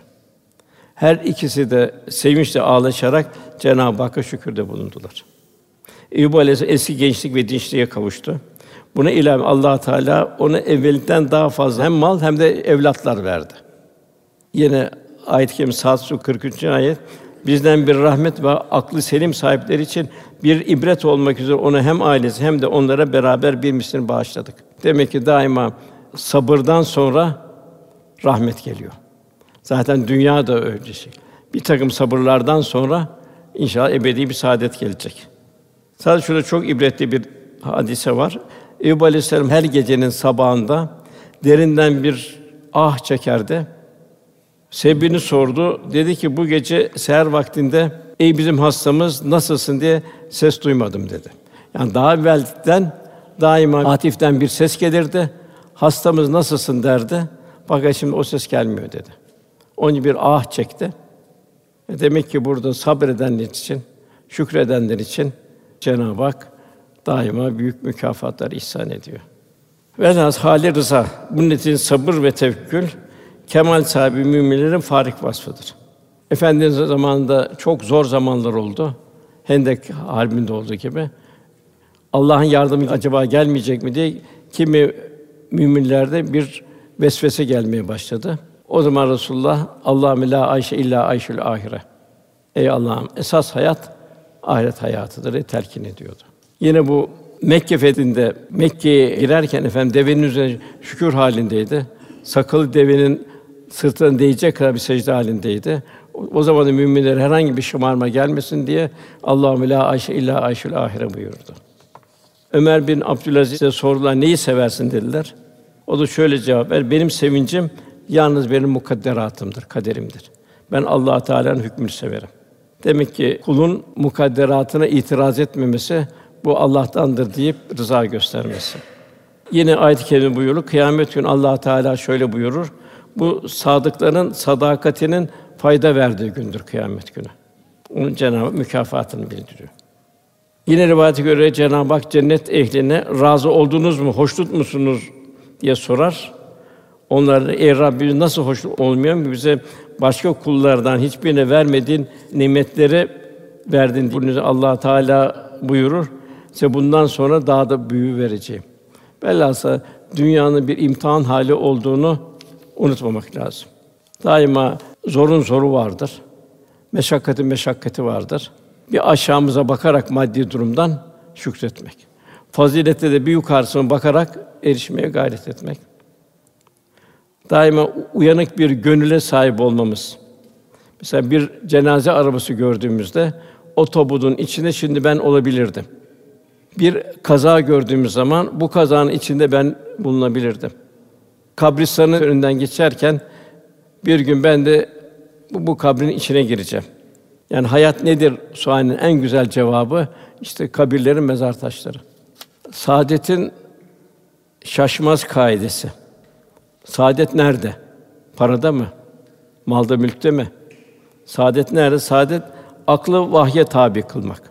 Her ikisi de sevinçle ağlaşarak Cenab-ı Hakk'a şükürde bulundular. Eyüp Aleyhisselam eski gençlik ve dinçliğe kavuştu. Buna ilave Allah Teala ona evvelinden daha fazla hem mal hem de evlatlar verdi. Yine ayet-i kerime Saat Su 43. ayet bizden bir rahmet ve aklı selim sahipleri için bir ibret olmak üzere onu hem ailesi hem de onlara beraber bir mislini bağışladık. Demek ki daima sabırdan sonra rahmet geliyor. Zaten dünya da öyle şey. Bir takım sabırlardan sonra inşallah ebedi bir saadet gelecek. Sadece şurada çok ibretli bir hadise var. Eyüp Aleyhisselam her gecenin sabahında derinden bir ah çekerdi. Sebebini sordu. Dedi ki bu gece seher vaktinde ey bizim hastamız nasılsın diye ses duymadım dedi. Yani daha evvelden daima Atif'ten bir ses gelirdi. Hastamız nasılsın derdi. Fakat şimdi o ses gelmiyor dedi. Onu bir ah çekti. E demek ki burada sabredenler için, şükredenler için Cenab-ı Hak daima büyük mükafatlar ihsan ediyor. Velhâsıl hâli rıza. Bunun için sabır ve tevekkül kemal sahibi müminlerin farik vasfıdır. Efendimiz zamanında çok zor zamanlar oldu. Hendek harbinde olduğu gibi. Allah'ın yardımı acaba gelmeyecek mi diye kimi müminlerde bir vesvese gelmeye başladı. O zaman Resulullah Allah la ayşe illa ayşül ahire. Ey Allah'ım esas hayat ahiret hayatıdır diye telkin ediyordu. Yine bu Mekke fethinde Mekke'ye girerken efendim devenin üzerine şükür halindeydi. Sakalı devenin sırtına değecek kadar bir secde halindeydi. O zaman da müminlere herhangi bir şımarma gelmesin diye Allahu la ayşe illa ayşül ahire buyurdu. Ömer bin Abdülaziz'e sordular neyi seversin dediler. O da şöyle cevap ver. Benim sevincim yalnız benim mukadderatımdır, kaderimdir. Ben Allah Teala'nın hükmünü severim. Demek ki kulun mukadderatına itiraz etmemesi bu Allah'tandır deyip rıza göstermesi. Yine ayet-i kerime buyurur. Kıyamet günü Allah Teala şöyle buyurur. Bu sadıkların sadakatinin fayda verdiği gündür kıyamet günü. Onun Cenab-ı mükafatını bildiriyor. Yine rivayete göre Cenab-ı Hak cennet ehline razı oldunuz mu, hoşnut musunuz diye sorar. Onlar ey Rabbimiz nasıl hoşnut olmuyor mu bize başka kullardan hiçbirine vermediğin nimetleri verdin. Bunu Allah Teala buyurur. Size bundan sonra daha da büyü vereceğim. Velhâsıl dünyanın bir imtihan hali olduğunu unutmamak lazım. Daima zorun zoru vardır. Meşakkatin meşakkati vardır. Bir aşağımıza bakarak maddi durumdan şükretmek. Fazilette de bir yukarısına bakarak erişmeye gayret etmek. Daima uyanık bir gönüle sahip olmamız. Mesela bir cenaze arabası gördüğümüzde o tabutun içinde şimdi ben olabilirdim. Bir kaza gördüğümüz zaman bu kazanın içinde ben bulunabilirdim. Kabristanın önünden geçerken bir gün ben de bu, bu kabrin içine gireceğim. Yani hayat nedir sualinin en güzel cevabı işte kabirlerin mezar taşları. Saadetin şaşmaz kaidesi. Saadet nerede? Parada mı? Malda mülkte mi? Saadet nerede? Saadet aklı vahye tabi kılmak.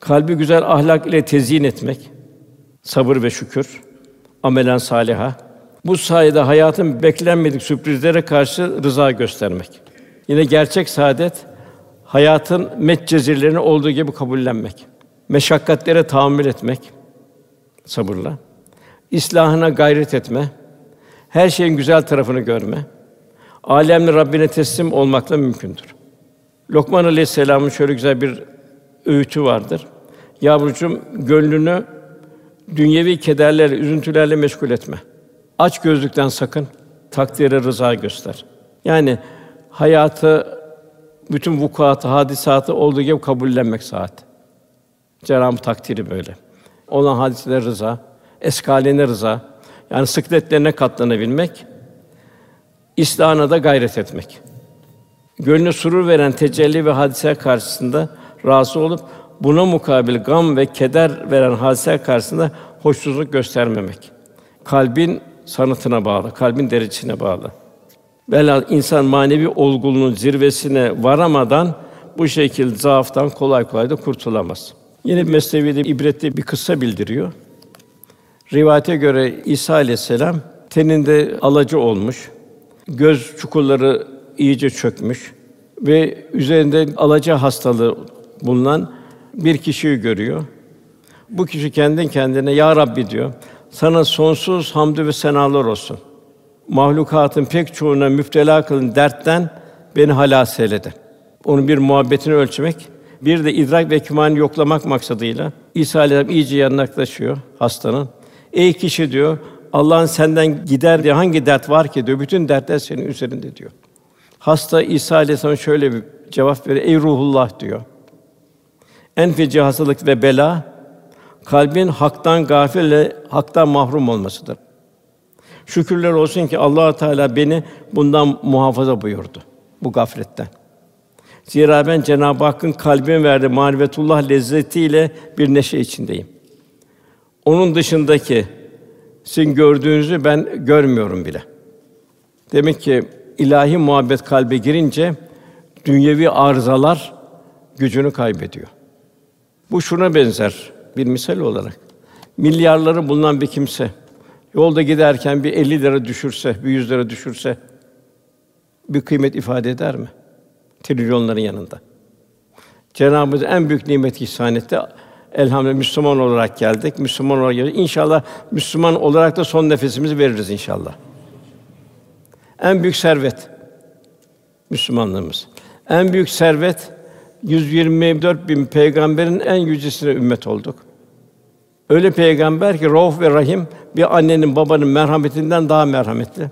Kalbi güzel ahlak ile tezyin etmek. Sabır ve şükür. Amelen saliha. Bu sayede hayatın beklenmedik sürprizlere karşı rıza göstermek. Yine gerçek saadet hayatın metcezirlerini olduğu gibi kabullenmek. Meşakkatlere tahammül etmek sabırla. İslahına gayret etme. Her şeyin güzel tarafını görme. Alemli Rabbine teslim olmakla mümkündür. Lokman Aleyhisselam'ın şöyle güzel bir öğütü vardır. Yavrucuğum gönlünü dünyevi kederlerle, üzüntülerle meşgul etme. Aç gözlükten sakın, takdire rıza göster. Yani hayatı, bütün vukuatı, hadisatı olduğu gibi kabullenmek saat. Cenab-ı takdiri böyle. Olan hadiseler rıza, eskaline rıza, yani sıkletlerine katlanabilmek, İslahına da gayret etmek. Gönlüne surur veren tecelli ve hadise karşısında razı olup buna mukabil gam ve keder veren hadise karşısında hoşnutsuzluk göstermemek. Kalbin sanatına bağlı, kalbin derecesine bağlı. Velhâsıl insan manevi olgunluğun zirvesine varamadan bu şekil zaaftan kolay kolay da kurtulamaz. Yine Mesnevi'de ibretli bir kıssa bildiriyor. Rivayete göre İsa aleyhisselam teninde alacı olmuş, göz çukurları iyice çökmüş ve üzerinde alaca hastalığı bulunan bir kişiyi görüyor. Bu kişi kendi kendine ya Rabbi diyor. Sana sonsuz hamdü ve senalar olsun. Mahlukatın pek çoğuna müptela kılın dertten beni halas eyledi. Onun bir muhabbetini ölçmek, bir de idrak ve kümanı yoklamak maksadıyla İsa Aleyhisselam iyice yaklaşıyor hastanın. Ey kişi diyor, Allah'ın senden gider diye hangi dert var ki diyor, bütün dertler senin üzerinde diyor. Hasta İsa Aleyhisselam şöyle bir cevap veriyor. Ey ruhullah diyor. En feci hastalık ve bela kalbin haktan gafille haktan mahrum olmasıdır. Şükürler olsun ki Allah Teala beni bundan muhafaza buyurdu bu gafletten. Zira ben Cenab-ı Hakk'ın kalbime verdiği marifetullah lezzetiyle bir neşe içindeyim. Onun dışındaki sizin gördüğünüzü ben görmüyorum bile. Demek ki ilahi muhabbet kalbe girince dünyevi arızalar gücünü kaybediyor. Bu şuna benzer bir misal olarak. Milyarları bulunan bir kimse yolda giderken bir 50 lira düşürse, bir 100 lira düşürse bir kıymet ifade eder mi? Trilyonların yanında. Cenab-ı Hak en büyük nimet ihsan etti. Elhamdülillah Müslüman olarak geldik. Müslüman olarak geldik. İnşallah Müslüman olarak da son nefesimizi veririz inşallah. En büyük servet Müslümanlığımız. En büyük servet 124 bin peygamberin en yücesine ümmet olduk. Öyle peygamber ki Rauf ve Rahim bir annenin babanın merhametinden daha merhametli.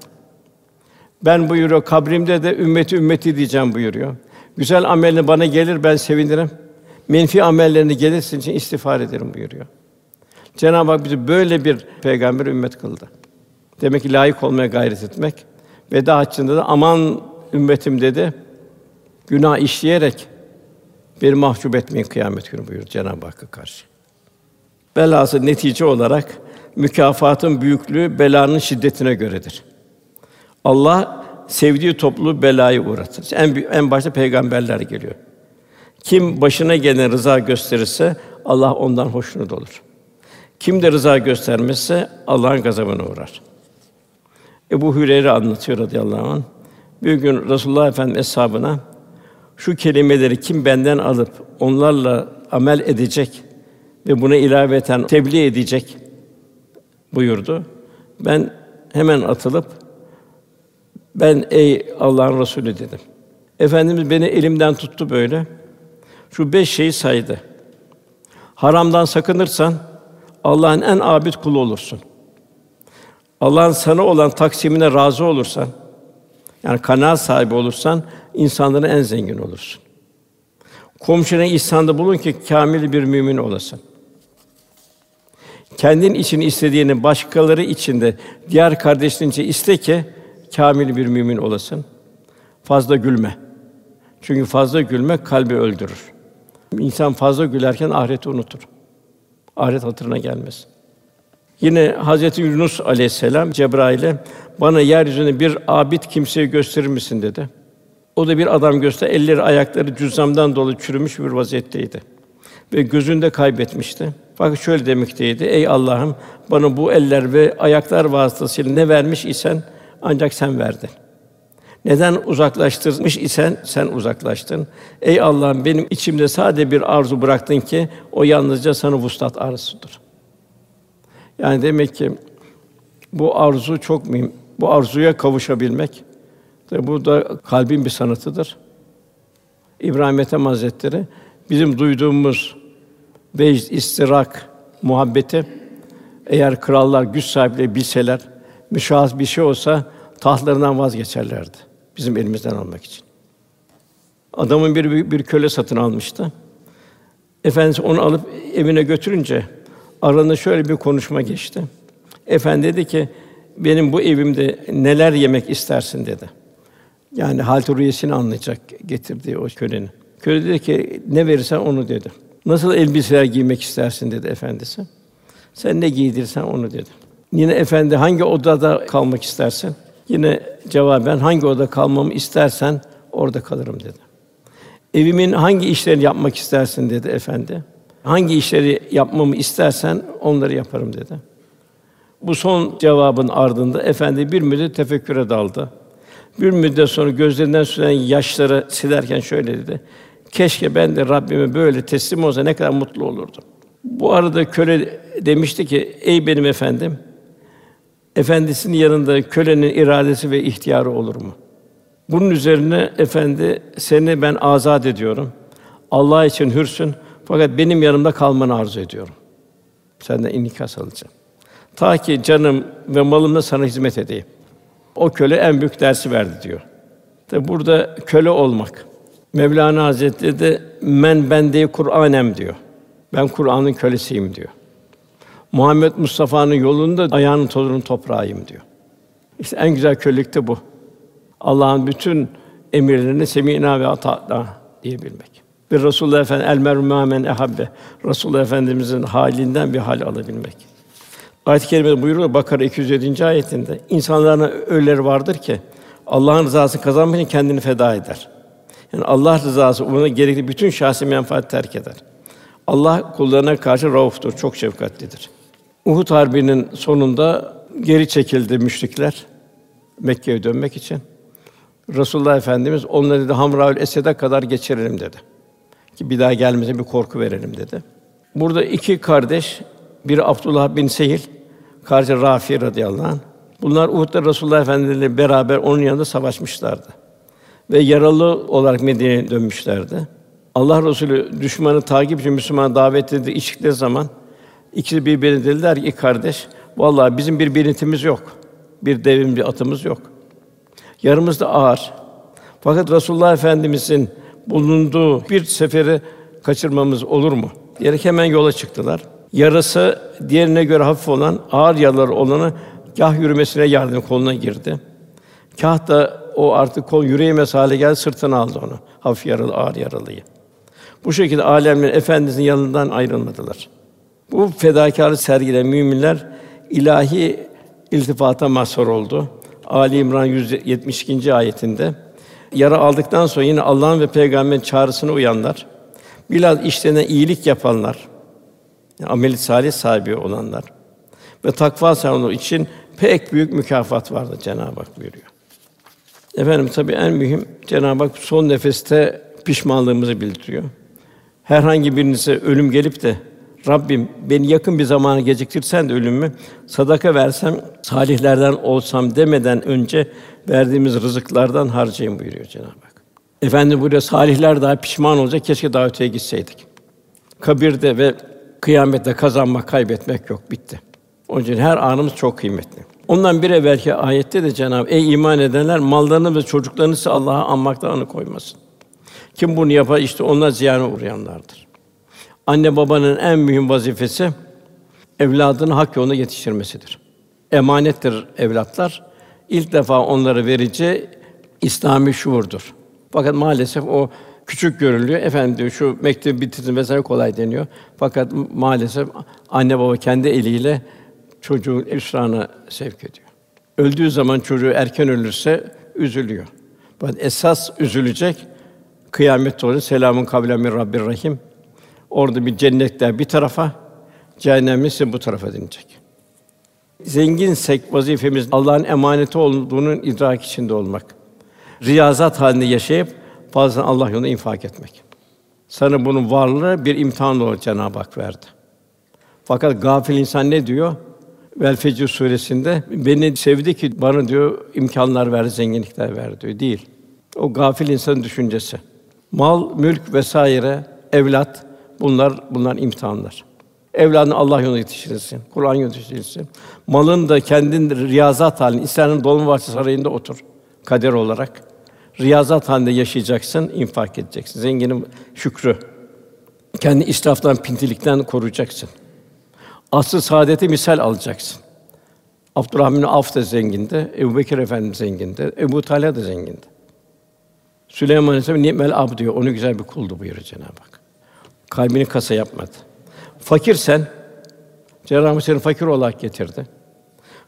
Ben buyuruyor kabrimde de ümmeti ümmeti diyeceğim buyuruyor. Güzel amelini bana gelir ben sevinirim. Menfi amellerini gelirsin için istiğfar ederim buyuruyor. Cenab-ı Hak bizi böyle bir peygamber ümmet kıldı. Demek ki layık olmaya gayret etmek. Veda haccında da aman ümmetim dedi. Günah işleyerek bir mahcup etmeyin kıyamet günü buyuruyor Cenab-ı Hakk'a karşı. Belası netice olarak mükafatın büyüklüğü belanın şiddetine göredir. Allah sevdiği topluluğu belayı uğratır. En en başta peygamberler geliyor. Kim başına gelen rıza gösterirse Allah ondan hoşnut olur. Kim de rıza göstermezse Allah'ın gazabına uğrar. Ebu Hüreyre anlatıyor radıyallahu anh. Bir gün Resulullah Efendimiz eshabına şu kelimeleri kim benden alıp onlarla amel edecek ve buna ilaveten tebliğ edecek buyurdu. Ben hemen atılıp ben ey Allah'ın Resulü dedim. Efendimiz beni elimden tuttu böyle. Şu beş şeyi saydı. Haramdan sakınırsan Allah'ın en abid kulu olursun. Allah'ın sana olan taksimine razı olursan, yani kanaat sahibi olursan insanların en zengin olursun. Komşuna ihsanda bulun ki kamil bir mümin olasın. Kendin için istediğini başkaları için de diğer kardeşlerince iste ki kamil bir mümin olasın. Fazla gülme. Çünkü fazla gülme kalbi öldürür. İnsan fazla gülerken ahireti unutur. Ahiret hatırına gelmez. Yine Hazreti Yunus aleyhisselam Cebrail'e bana yeryüzünde bir abid kimseyi gösterir misin dedi. O da bir adam göster, elleri ayakları cüzzamdan dolu çürümüş bir vaziyetteydi ve gözünde kaybetmişti. Fakat şöyle demekteydi: Ey Allah'ım bana bu eller ve ayaklar vasıtasıyla ne vermiş isen ancak sen verdin. Neden uzaklaştırmış isen sen uzaklaştın. Ey Allah'ım benim içimde sadece bir arzu bıraktın ki o yalnızca sana vuslat arzusudur. Yani demek ki bu arzu çok mühim. Bu arzuya kavuşabilmek Tabi bu da kalbin bir sanatıdır. İbrahim Ethem Hazretleri bizim duyduğumuz vecd, istirak, muhabbeti eğer krallar, güç sahipleri bilseler, müşahhas bir şey olsa tahtlarından vazgeçerlerdi bizim elimizden almak için. Adamın bir, bir köle satın almıştı. Efendimiz onu alıp evine götürünce aralarında şöyle bir konuşma geçti. Efendi dedi ki, benim bu evimde neler yemek istersin dedi. Yani hal rüyesini anlayacak getirdiği o kölenin. Köle dedi ki ne verirsen onu dedi. Nasıl elbiseler giymek istersin dedi efendisi. Sen ne giydirsen onu dedi. Yine efendi hangi odada kalmak istersin? Yine cevaben hangi odada kalmamı istersen orada kalırım dedi. Evimin hangi işlerini yapmak istersin dedi efendi. Hangi işleri yapmamı istersen onları yaparım dedi. Bu son cevabın ardında efendi bir müddet tefekküre daldı. Bir müddet sonra gözlerinden süren yaşları silerken şöyle dedi. Keşke ben de Rabbime böyle teslim olsa ne kadar mutlu olurdum. Bu arada köle demişti ki, ey benim efendim, efendisinin yanında kölenin iradesi ve ihtiyarı olur mu? Bunun üzerine efendi seni ben azat ediyorum. Allah için hürsün fakat benim yanımda kalmanı arzu ediyorum. Senden inikas alacağım. Ta ki canım ve malımla sana hizmet edeyim. O köle en büyük dersi verdi diyor. Tabi burada köle olmak. Mevlana Hazretleri de men bende Kur'anem diyor. Ben Kur'an'ın kölesiyim diyor. Muhammed Mustafa'nın yolunda ayağının tozunun toprağıyım diyor. İşte en güzel kölelik de bu. Allah'ın bütün emirlerini semînâ ve atâ'nâ diyebilmek. Bir Resulullah Efendimiz el merhûmâ ehabbe. Resulullah Efendimizin halinden bir hal alabilmek. Ayet-i kerimede buyuruyor Bakara 207. ayetinde insanların öyleleri vardır ki Allah'ın rızasını kazanmak için kendini feda eder. Yani Allah rızası uğruna gerekli bütün şahsi menfaat terk eder. Allah kullarına karşı rauftur, çok şefkatlidir. Uhud Harbi'nin sonunda geri çekildi müşrikler Mekke'ye dönmek için. Resulullah Efendimiz onları dedi Hamraül Esed'e kadar geçirelim dedi. Ki bir daha gelmese bir korku verelim dedi. Burada iki kardeş, biri Abdullah bin Sehil, kardeşi Rafi radıyallahu anh. Bunlar Uhud'da Resulullah Efendimizle beraber onun yanında savaşmışlardı. Ve yaralı olarak Medine'ye dönmüşlerdi. Allah Resulü düşmanı takip için Müslüman davet edildi içtikleri zaman ikisi birbirine dediler ki kardeş vallahi bizim bir binetimiz yok. Bir devimiz, bir atımız yok. Yarımız da ağır. Fakat Resulullah Efendimizin bulunduğu bir seferi kaçırmamız olur mu? Diyerek hemen yola çıktılar. Yarası diğerine göre hafif olan, ağır yaraları olanı kah yürümesine yardım koluna girdi. Kah da o artık kol yürüyemez hale geldi, sırtına aldı onu. Hafif yaralı, ağır yaralıyı. Bu şekilde alemlerin efendisinin yanından ayrılmadılar. Bu fedakarlık sergileyen müminler ilahi iltifata mazhar oldu. Ali İmran 172. ayetinde yara aldıktan sonra yine Allah'ın ve peygamberin çağrısına uyanlar, biraz işlerine iyilik yapanlar, yani ameli salih sahibi olanlar ve takva sahibi için pek büyük mükafat vardır Cenab-ı Hak buyuruyor. Efendim tabii en mühim Cenab-ı Hak son nefeste pişmanlığımızı bildiriyor. Herhangi birinize ölüm gelip de Rabbim beni yakın bir zamana geciktirsen de ölümü sadaka versem salihlerden olsam demeden önce verdiğimiz rızıklardan harcayın buyuruyor Cenab-ı Hak. Efendim burada salihler daha pişman olacak keşke daha öteye gitseydik. Kabirde ve kıyamette kazanmak, kaybetmek yok, bitti. Onun için her anımız çok kıymetli. Ondan bir evvelki ayette de Cenab-ı Ey iman edenler mallarını ve çocuklarınızı Allah'a anmaktan koymasın. Kim bunu yapar işte onlar ziyana uğrayanlardır. Anne babanın en mühim vazifesi evladını hak yoluna yetiştirmesidir. Emanettir evlatlar. İlk defa onları verici İslami şuurdur. Fakat maalesef o küçük görülüyor. Efendim diyor şu mektebi bitirdim vesaire kolay deniyor. Fakat maalesef anne baba kendi eliyle çocuğu hüsrana sevk ediyor. Öldüğü zaman çocuğu erken ölürse üzülüyor. Fakat esas üzülecek kıyamet olacak. Selamun kavlen min Rabbir Rahim. Orada bir cennetler bir tarafa, cehennem ise bu tarafa denilecek. Zenginsek vazifemiz Allah'ın emaneti olduğunun idrak içinde olmak. Riyazat halinde yaşayıp fazla Allah yolunda infak etmek. Sana bunun varlığı bir imtihan olarak Cenab-ı Hak verdi. Fakat gafil insan ne diyor? Vel Fecr suresinde beni sevdi ki bana diyor imkanlar verdi, zenginlikler verdi diyor. Değil. O gafil insanın düşüncesi. Mal, mülk vesaire, evlat bunlar bunlar imtihanlar. Evladını Allah yolunda yetiştirirsin, Kur'an yolunda yetiştirirsin. Malın da kendin riyazat halinde, İslam'ın Dolmabahçe Sarayı'nda otur kader olarak. Riyazat halinde yaşayacaksın, infak edeceksin. Zenginin şükrü. Kendi israftan, pintilikten koruyacaksın. Aslı saadeti misal alacaksın. Abdurrahman Avf da zengindi, Ebu Bekir Efendimiz zengindi, Ebu Talha da zengindi. Süleyman Aleyhisselam ni'mel ab diyor. Onu güzel bir kuldu buyuruyor Cenab-ı Hak. Kalbini kasa yapmadı. Fakirsen Cenab-ı Hak seni fakir olarak getirdi.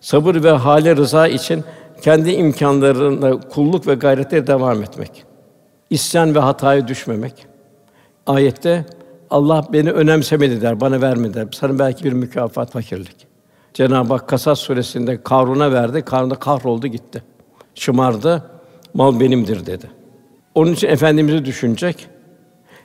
Sabır ve hale rıza için kendi imkanlarında kulluk ve gayrete devam etmek. İsyan ve hataya düşmemek. Ayette Allah beni önemsemedi der, bana vermedi der. Sana belki bir mükafat fakirlik. Cenab-ı Hak Kasas suresinde Karun'a verdi. Karun da kahroldu gitti. Şımardı. Mal benimdir dedi. Onun için efendimizi düşünecek.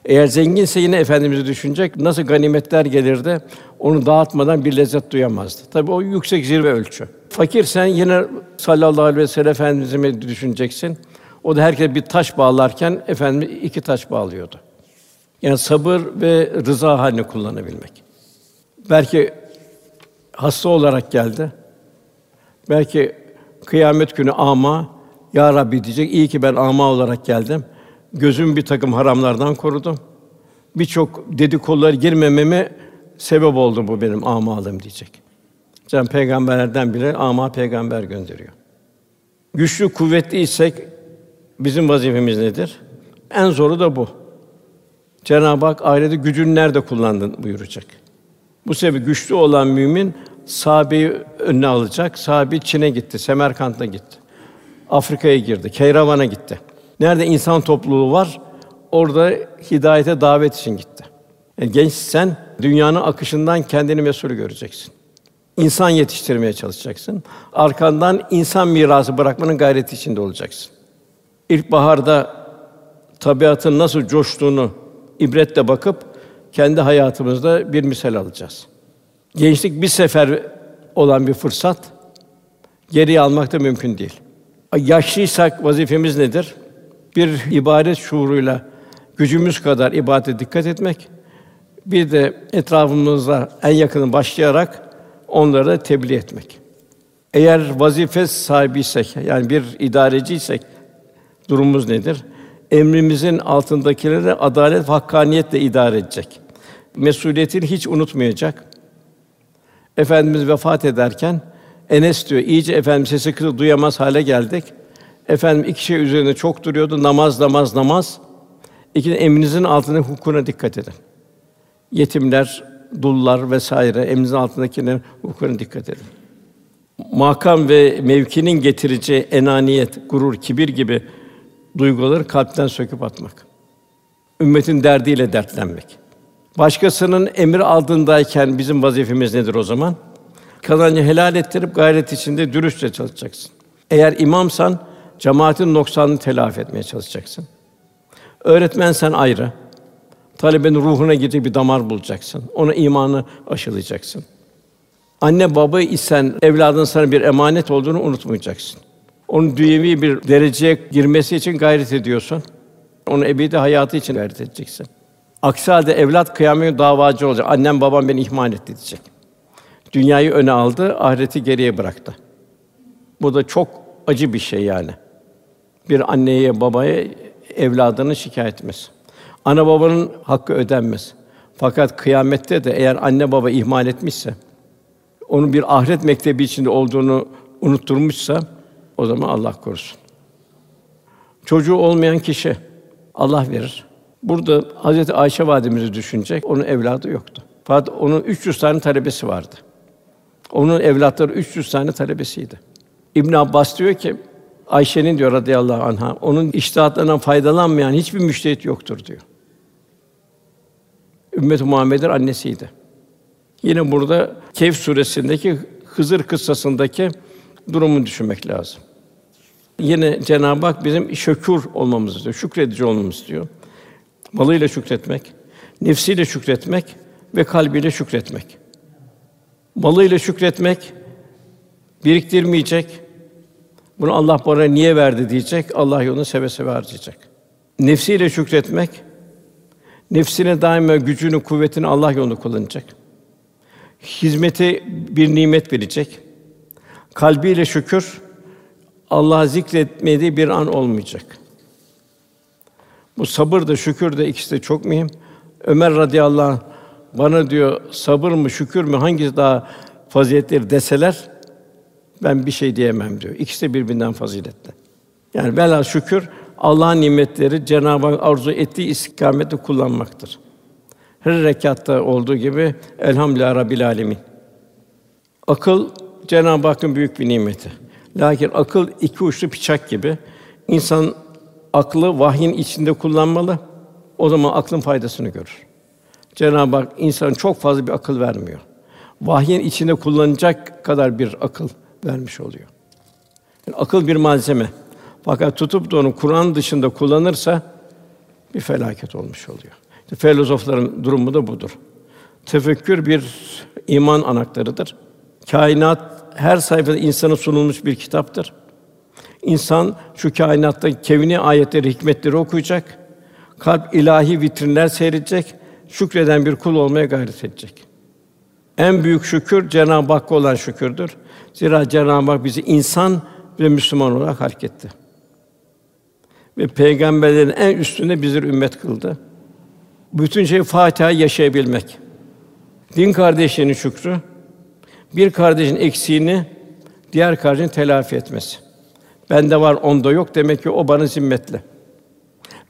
Eğer zenginse yine efendimizi düşünecek. Nasıl ganimetler gelirdi, onu dağıtmadan bir lezzet duyamazdı. Tabii o yüksek zirve ölçü. Fakirsen yine sallallahu aleyhi ve sellem efendimizi düşüneceksin. O da herkes bir taş bağlarken efendimiz iki taş bağlıyordu. Yani sabır ve rıza halini kullanabilmek. Belki hasta olarak geldi. Belki kıyamet günü ama ya Rabbi diyecek. İyi ki ben ama olarak geldim. Gözüm bir takım haramlardan korudum. Birçok dedikodulara girmememe sebep oldu bu benim amalım diyecek. Can peygamberlerden biri ama peygamber gönderiyor. Güçlü, kuvvetli isek bizim vazifemiz nedir? En zoru da bu. Cenab-ı Hak ahirette gücünü nerede kullandın buyuracak. Bu sebeple güçlü olan mümin sahabeyi önüne alacak. Sahabe Çin'e gitti, Semerkant'a gitti. Afrika'ya girdi, Keyravan'a gitti. Nerede insan topluluğu var, orada hidayete davet için gitti. Yani gençsen dünyanın akışından kendini mesul göreceksin. İnsan yetiştirmeye çalışacaksın. Arkandan insan mirası bırakmanın gayreti içinde olacaksın. İlkbaharda tabiatın nasıl coştuğunu ibretle bakıp kendi hayatımızda bir misal alacağız. Gençlik bir sefer olan bir fırsat. Geriye almak da mümkün değil. Yaşlıysak vazifemiz nedir? Bir ibadet şuuruyla gücümüz kadar ibadete dikkat etmek. Bir de etrafımızda en yakını başlayarak onlara tebliğ etmek. Eğer vazife sahibiysek, yani bir idareciysek durumumuz nedir? Emrimizin altındakileri adalet ve hakkaniyetle idare edecek. Mesuliyetini hiç unutmayacak. Efendimiz vefat ederken Enes diyor, iyice efendim sesi kısık duyamaz hale geldik. Efendim iki şey üzerinde çok duruyordu. Namaz, namaz, namaz. İki emrinizin altındaki hukukuna dikkat edin. Yetimler, dullar vesaire emrinizin altındakilerin hukukuna dikkat edin. Makam ve mevkinin getireceği enaniyet, gurur, kibir gibi duyguları kalpten söküp atmak. Ümmetin derdiyle dertlenmek. Başkasının emir aldığındayken bizim vazifemiz nedir o zaman? Kazancı helal ettirip gayret içinde dürüstçe çalışacaksın. Eğer imamsan cemaatin noksanını telafi etmeye çalışacaksın. Öğretmensen ayrı. Talebenin ruhuna girecek bir damar bulacaksın. Ona imanı aşılayacaksın. Anne baba isen evladın sana bir emanet olduğunu unutmayacaksın. Onun dünyevi bir dereceye girmesi için gayret ediyorsun. Onun ebedi hayatı için gayret edeceksin. Aksi halde evlat kıyamet davacı olacak. Annem babam beni ihmal etti diyecek. Dünyayı öne aldı, ahireti geriye bıraktı. Bu da çok acı bir şey yani. Bir anneye, babaya evladını şikayet etmez. Ana babanın hakkı ödenmez. Fakat kıyamette de eğer anne baba ihmal etmişse, onun bir ahiret mektebi içinde olduğunu unutturmuşsa, o zaman Allah korusun. Çocuğu olmayan kişi Allah verir. Burada Hazreti Ayşe validemizi düşünecek. Onun evladı yoktu. Fakat onun 300 tane talebesi vardı. Onun evlatları 300 tane talebesiydi. İbn Abbas diyor ki Ayşe'nin diyor radıyallahu anha onun iştihatlarından faydalanmayan hiçbir müştehit yoktur diyor. Ümmet-i Muhammed'in annesiydi. Yine burada Kehf suresindeki Hızır kıssasındaki durumu düşünmek lazım. Yine Cenab-ı Hak bizim şükür olmamızı istiyor, şükredici olmamızı istiyor. Malıyla şükretmek, nefsiyle şükretmek ve kalbiyle şükretmek. Malıyla şükretmek, biriktirmeyecek. Bunu Allah bana niye verdi diyecek. Allah yolunu seve seve harcayacak. Nefsiyle şükretmek, nefsine daima gücünü, kuvvetini Allah yolunda kullanacak. Hizmeti bir nimet verecek. Kalbiyle şükür, Allah'ı zikretmediği bir an olmayacak. Bu sabır da şükür de ikisi de çok mühim. Ömer radıyallahu anh bana diyor sabır mı şükür mü hangisi daha faziletli deseler ben bir şey diyemem diyor. İkisi de birbirinden faziletli. Yani bela şükür Allah'ın nimetleri Cenab-ı Hak arzu ettiği istikamette kullanmaktır. Her rekatta olduğu gibi Elhamdülillah Rabbil Alemin. Akıl Cenab-ı Hakk'ın büyük bir nimeti. Lakin akıl iki uçlu bıçak gibi. İnsan aklı vahyin içinde kullanmalı. O zaman aklın faydasını görür. Cenab-ı Hak insan çok fazla bir akıl vermiyor. Vahyin içinde kullanacak kadar bir akıl vermiş oluyor. Yani akıl bir malzeme. Fakat tutup da onu Kur'an dışında kullanırsa bir felaket olmuş oluyor. İşte filozofların durumu da budur. Tefekkür bir iman anahtarıdır. Kainat her sayfada insana sunulmuş bir kitaptır. İnsan şu kainatta kevni ayetleri, hikmetleri okuyacak. Kalp ilahi vitrinler seyredecek. Şükreden bir kul olmaya gayret edecek. En büyük şükür Cenab-ı Hakk'a olan şükürdür. Zira Cenab-ı Hak bizi insan ve Müslüman olarak halk etti. Ve peygamberlerin en üstünde bizleri ümmet kıldı. Bütün şey Fatiha yaşayabilmek. Din kardeşliğinin şükrü, bir kardeşin eksiğini diğer kardeşin telafi etmesi. Bende var, onda yok. Demek ki o bana zimmetli.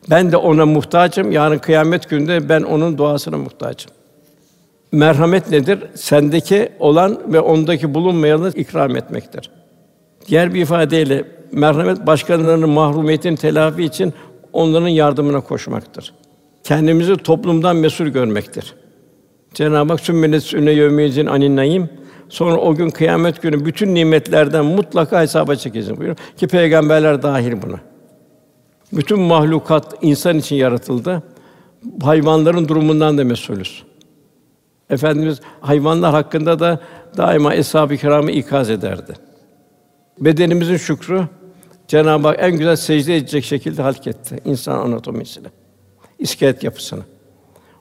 Ben de ona muhtacım. Yarın kıyamet gününde ben onun duasına muhtacım. Merhamet nedir? Sendeki olan ve ondaki bulunmayanı ikram etmektir. Diğer bir ifadeyle merhamet başkalarının mahrumiyetini telafi için onların yardımına koşmaktır. Kendimizi toplumdan mesul görmektir. Cenab-ı Hak sümmenet sünne yevmiyezin anin naim Sonra o gün kıyamet günü bütün nimetlerden mutlaka hesaba çekeceğiz buyuruyor ki peygamberler dahil buna. Bütün mahlukat insan için yaratıldı. Hayvanların durumundan da mesulüz. Efendimiz hayvanlar hakkında da daima eshab-ı kiramı ikaz ederdi. Bedenimizin şükrü Cenab-ı Hak en güzel secde edecek şekilde halk etti insan anatomisini, iskelet yapısını.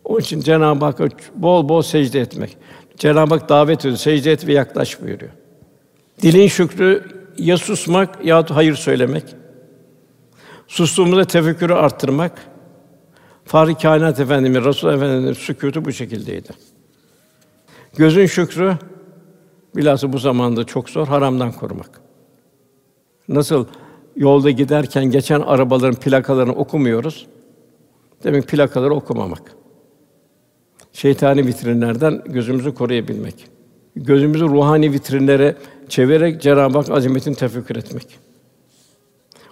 Onun için Cenab-ı Hakk'a bol bol secde etmek. Cenab-ı Hak davet ediyor, secde et ve yaklaş buyuruyor. Dilin şükrü ya susmak ya hayır söylemek. Sustuğumuzda tefekkürü arttırmak. Fahri Kainat Efendimiz, Resul Efendimiz sükûtu bu şekildeydi. Gözün şükrü bilhassa bu zamanda çok zor haramdan korumak. Nasıl yolda giderken geçen arabaların plakalarını okumuyoruz. Demek plakaları okumamak şeytani vitrinlerden gözümüzü koruyabilmek. Gözümüzü ruhani vitrinlere çevirerek Cenab-ı Hak azametini tefekkür etmek.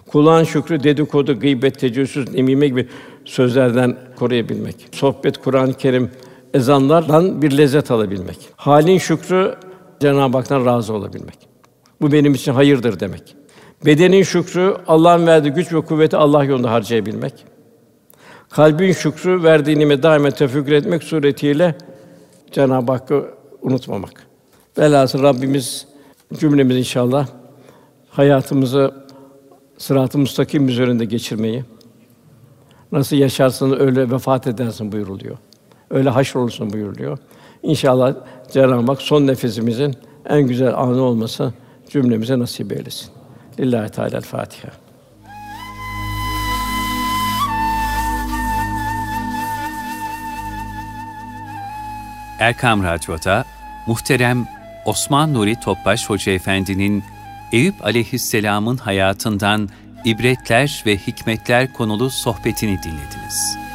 Kulağın şükrü, dedikodu, gıybet, tecessüs, nemime gibi sözlerden koruyabilmek. Sohbet, Kur'an-ı Kerim, ezanlardan bir lezzet alabilmek. Halin şükrü Cenab-ı Hak'tan razı olabilmek. Bu benim için hayırdır demek. Bedenin şükrü Allah'ın verdiği güç ve kuvveti Allah yolunda harcayabilmek. Kalbin şükrü verdiği nimete daima tefekkür etmek suretiyle Cenab-ı Hakk'ı unutmamak. Velhasıl Rabbimiz cümlemiz inşallah hayatımızı sırat-ı müstakim üzerinde geçirmeyi nasıl yaşarsın öyle vefat edersin buyuruluyor. Öyle haşr olursun buyuruluyor. İnşallah Cenab-ı Hak son nefesimizin en güzel anı olması cümlemize nasip eylesin. Lillahi Teala Fatiha. Erkam Radyo'da muhterem Osman Nuri Topbaş Hoca Efendi'nin Eyüp Aleyhisselam'ın hayatından ibretler ve hikmetler konulu sohbetini dinlediniz.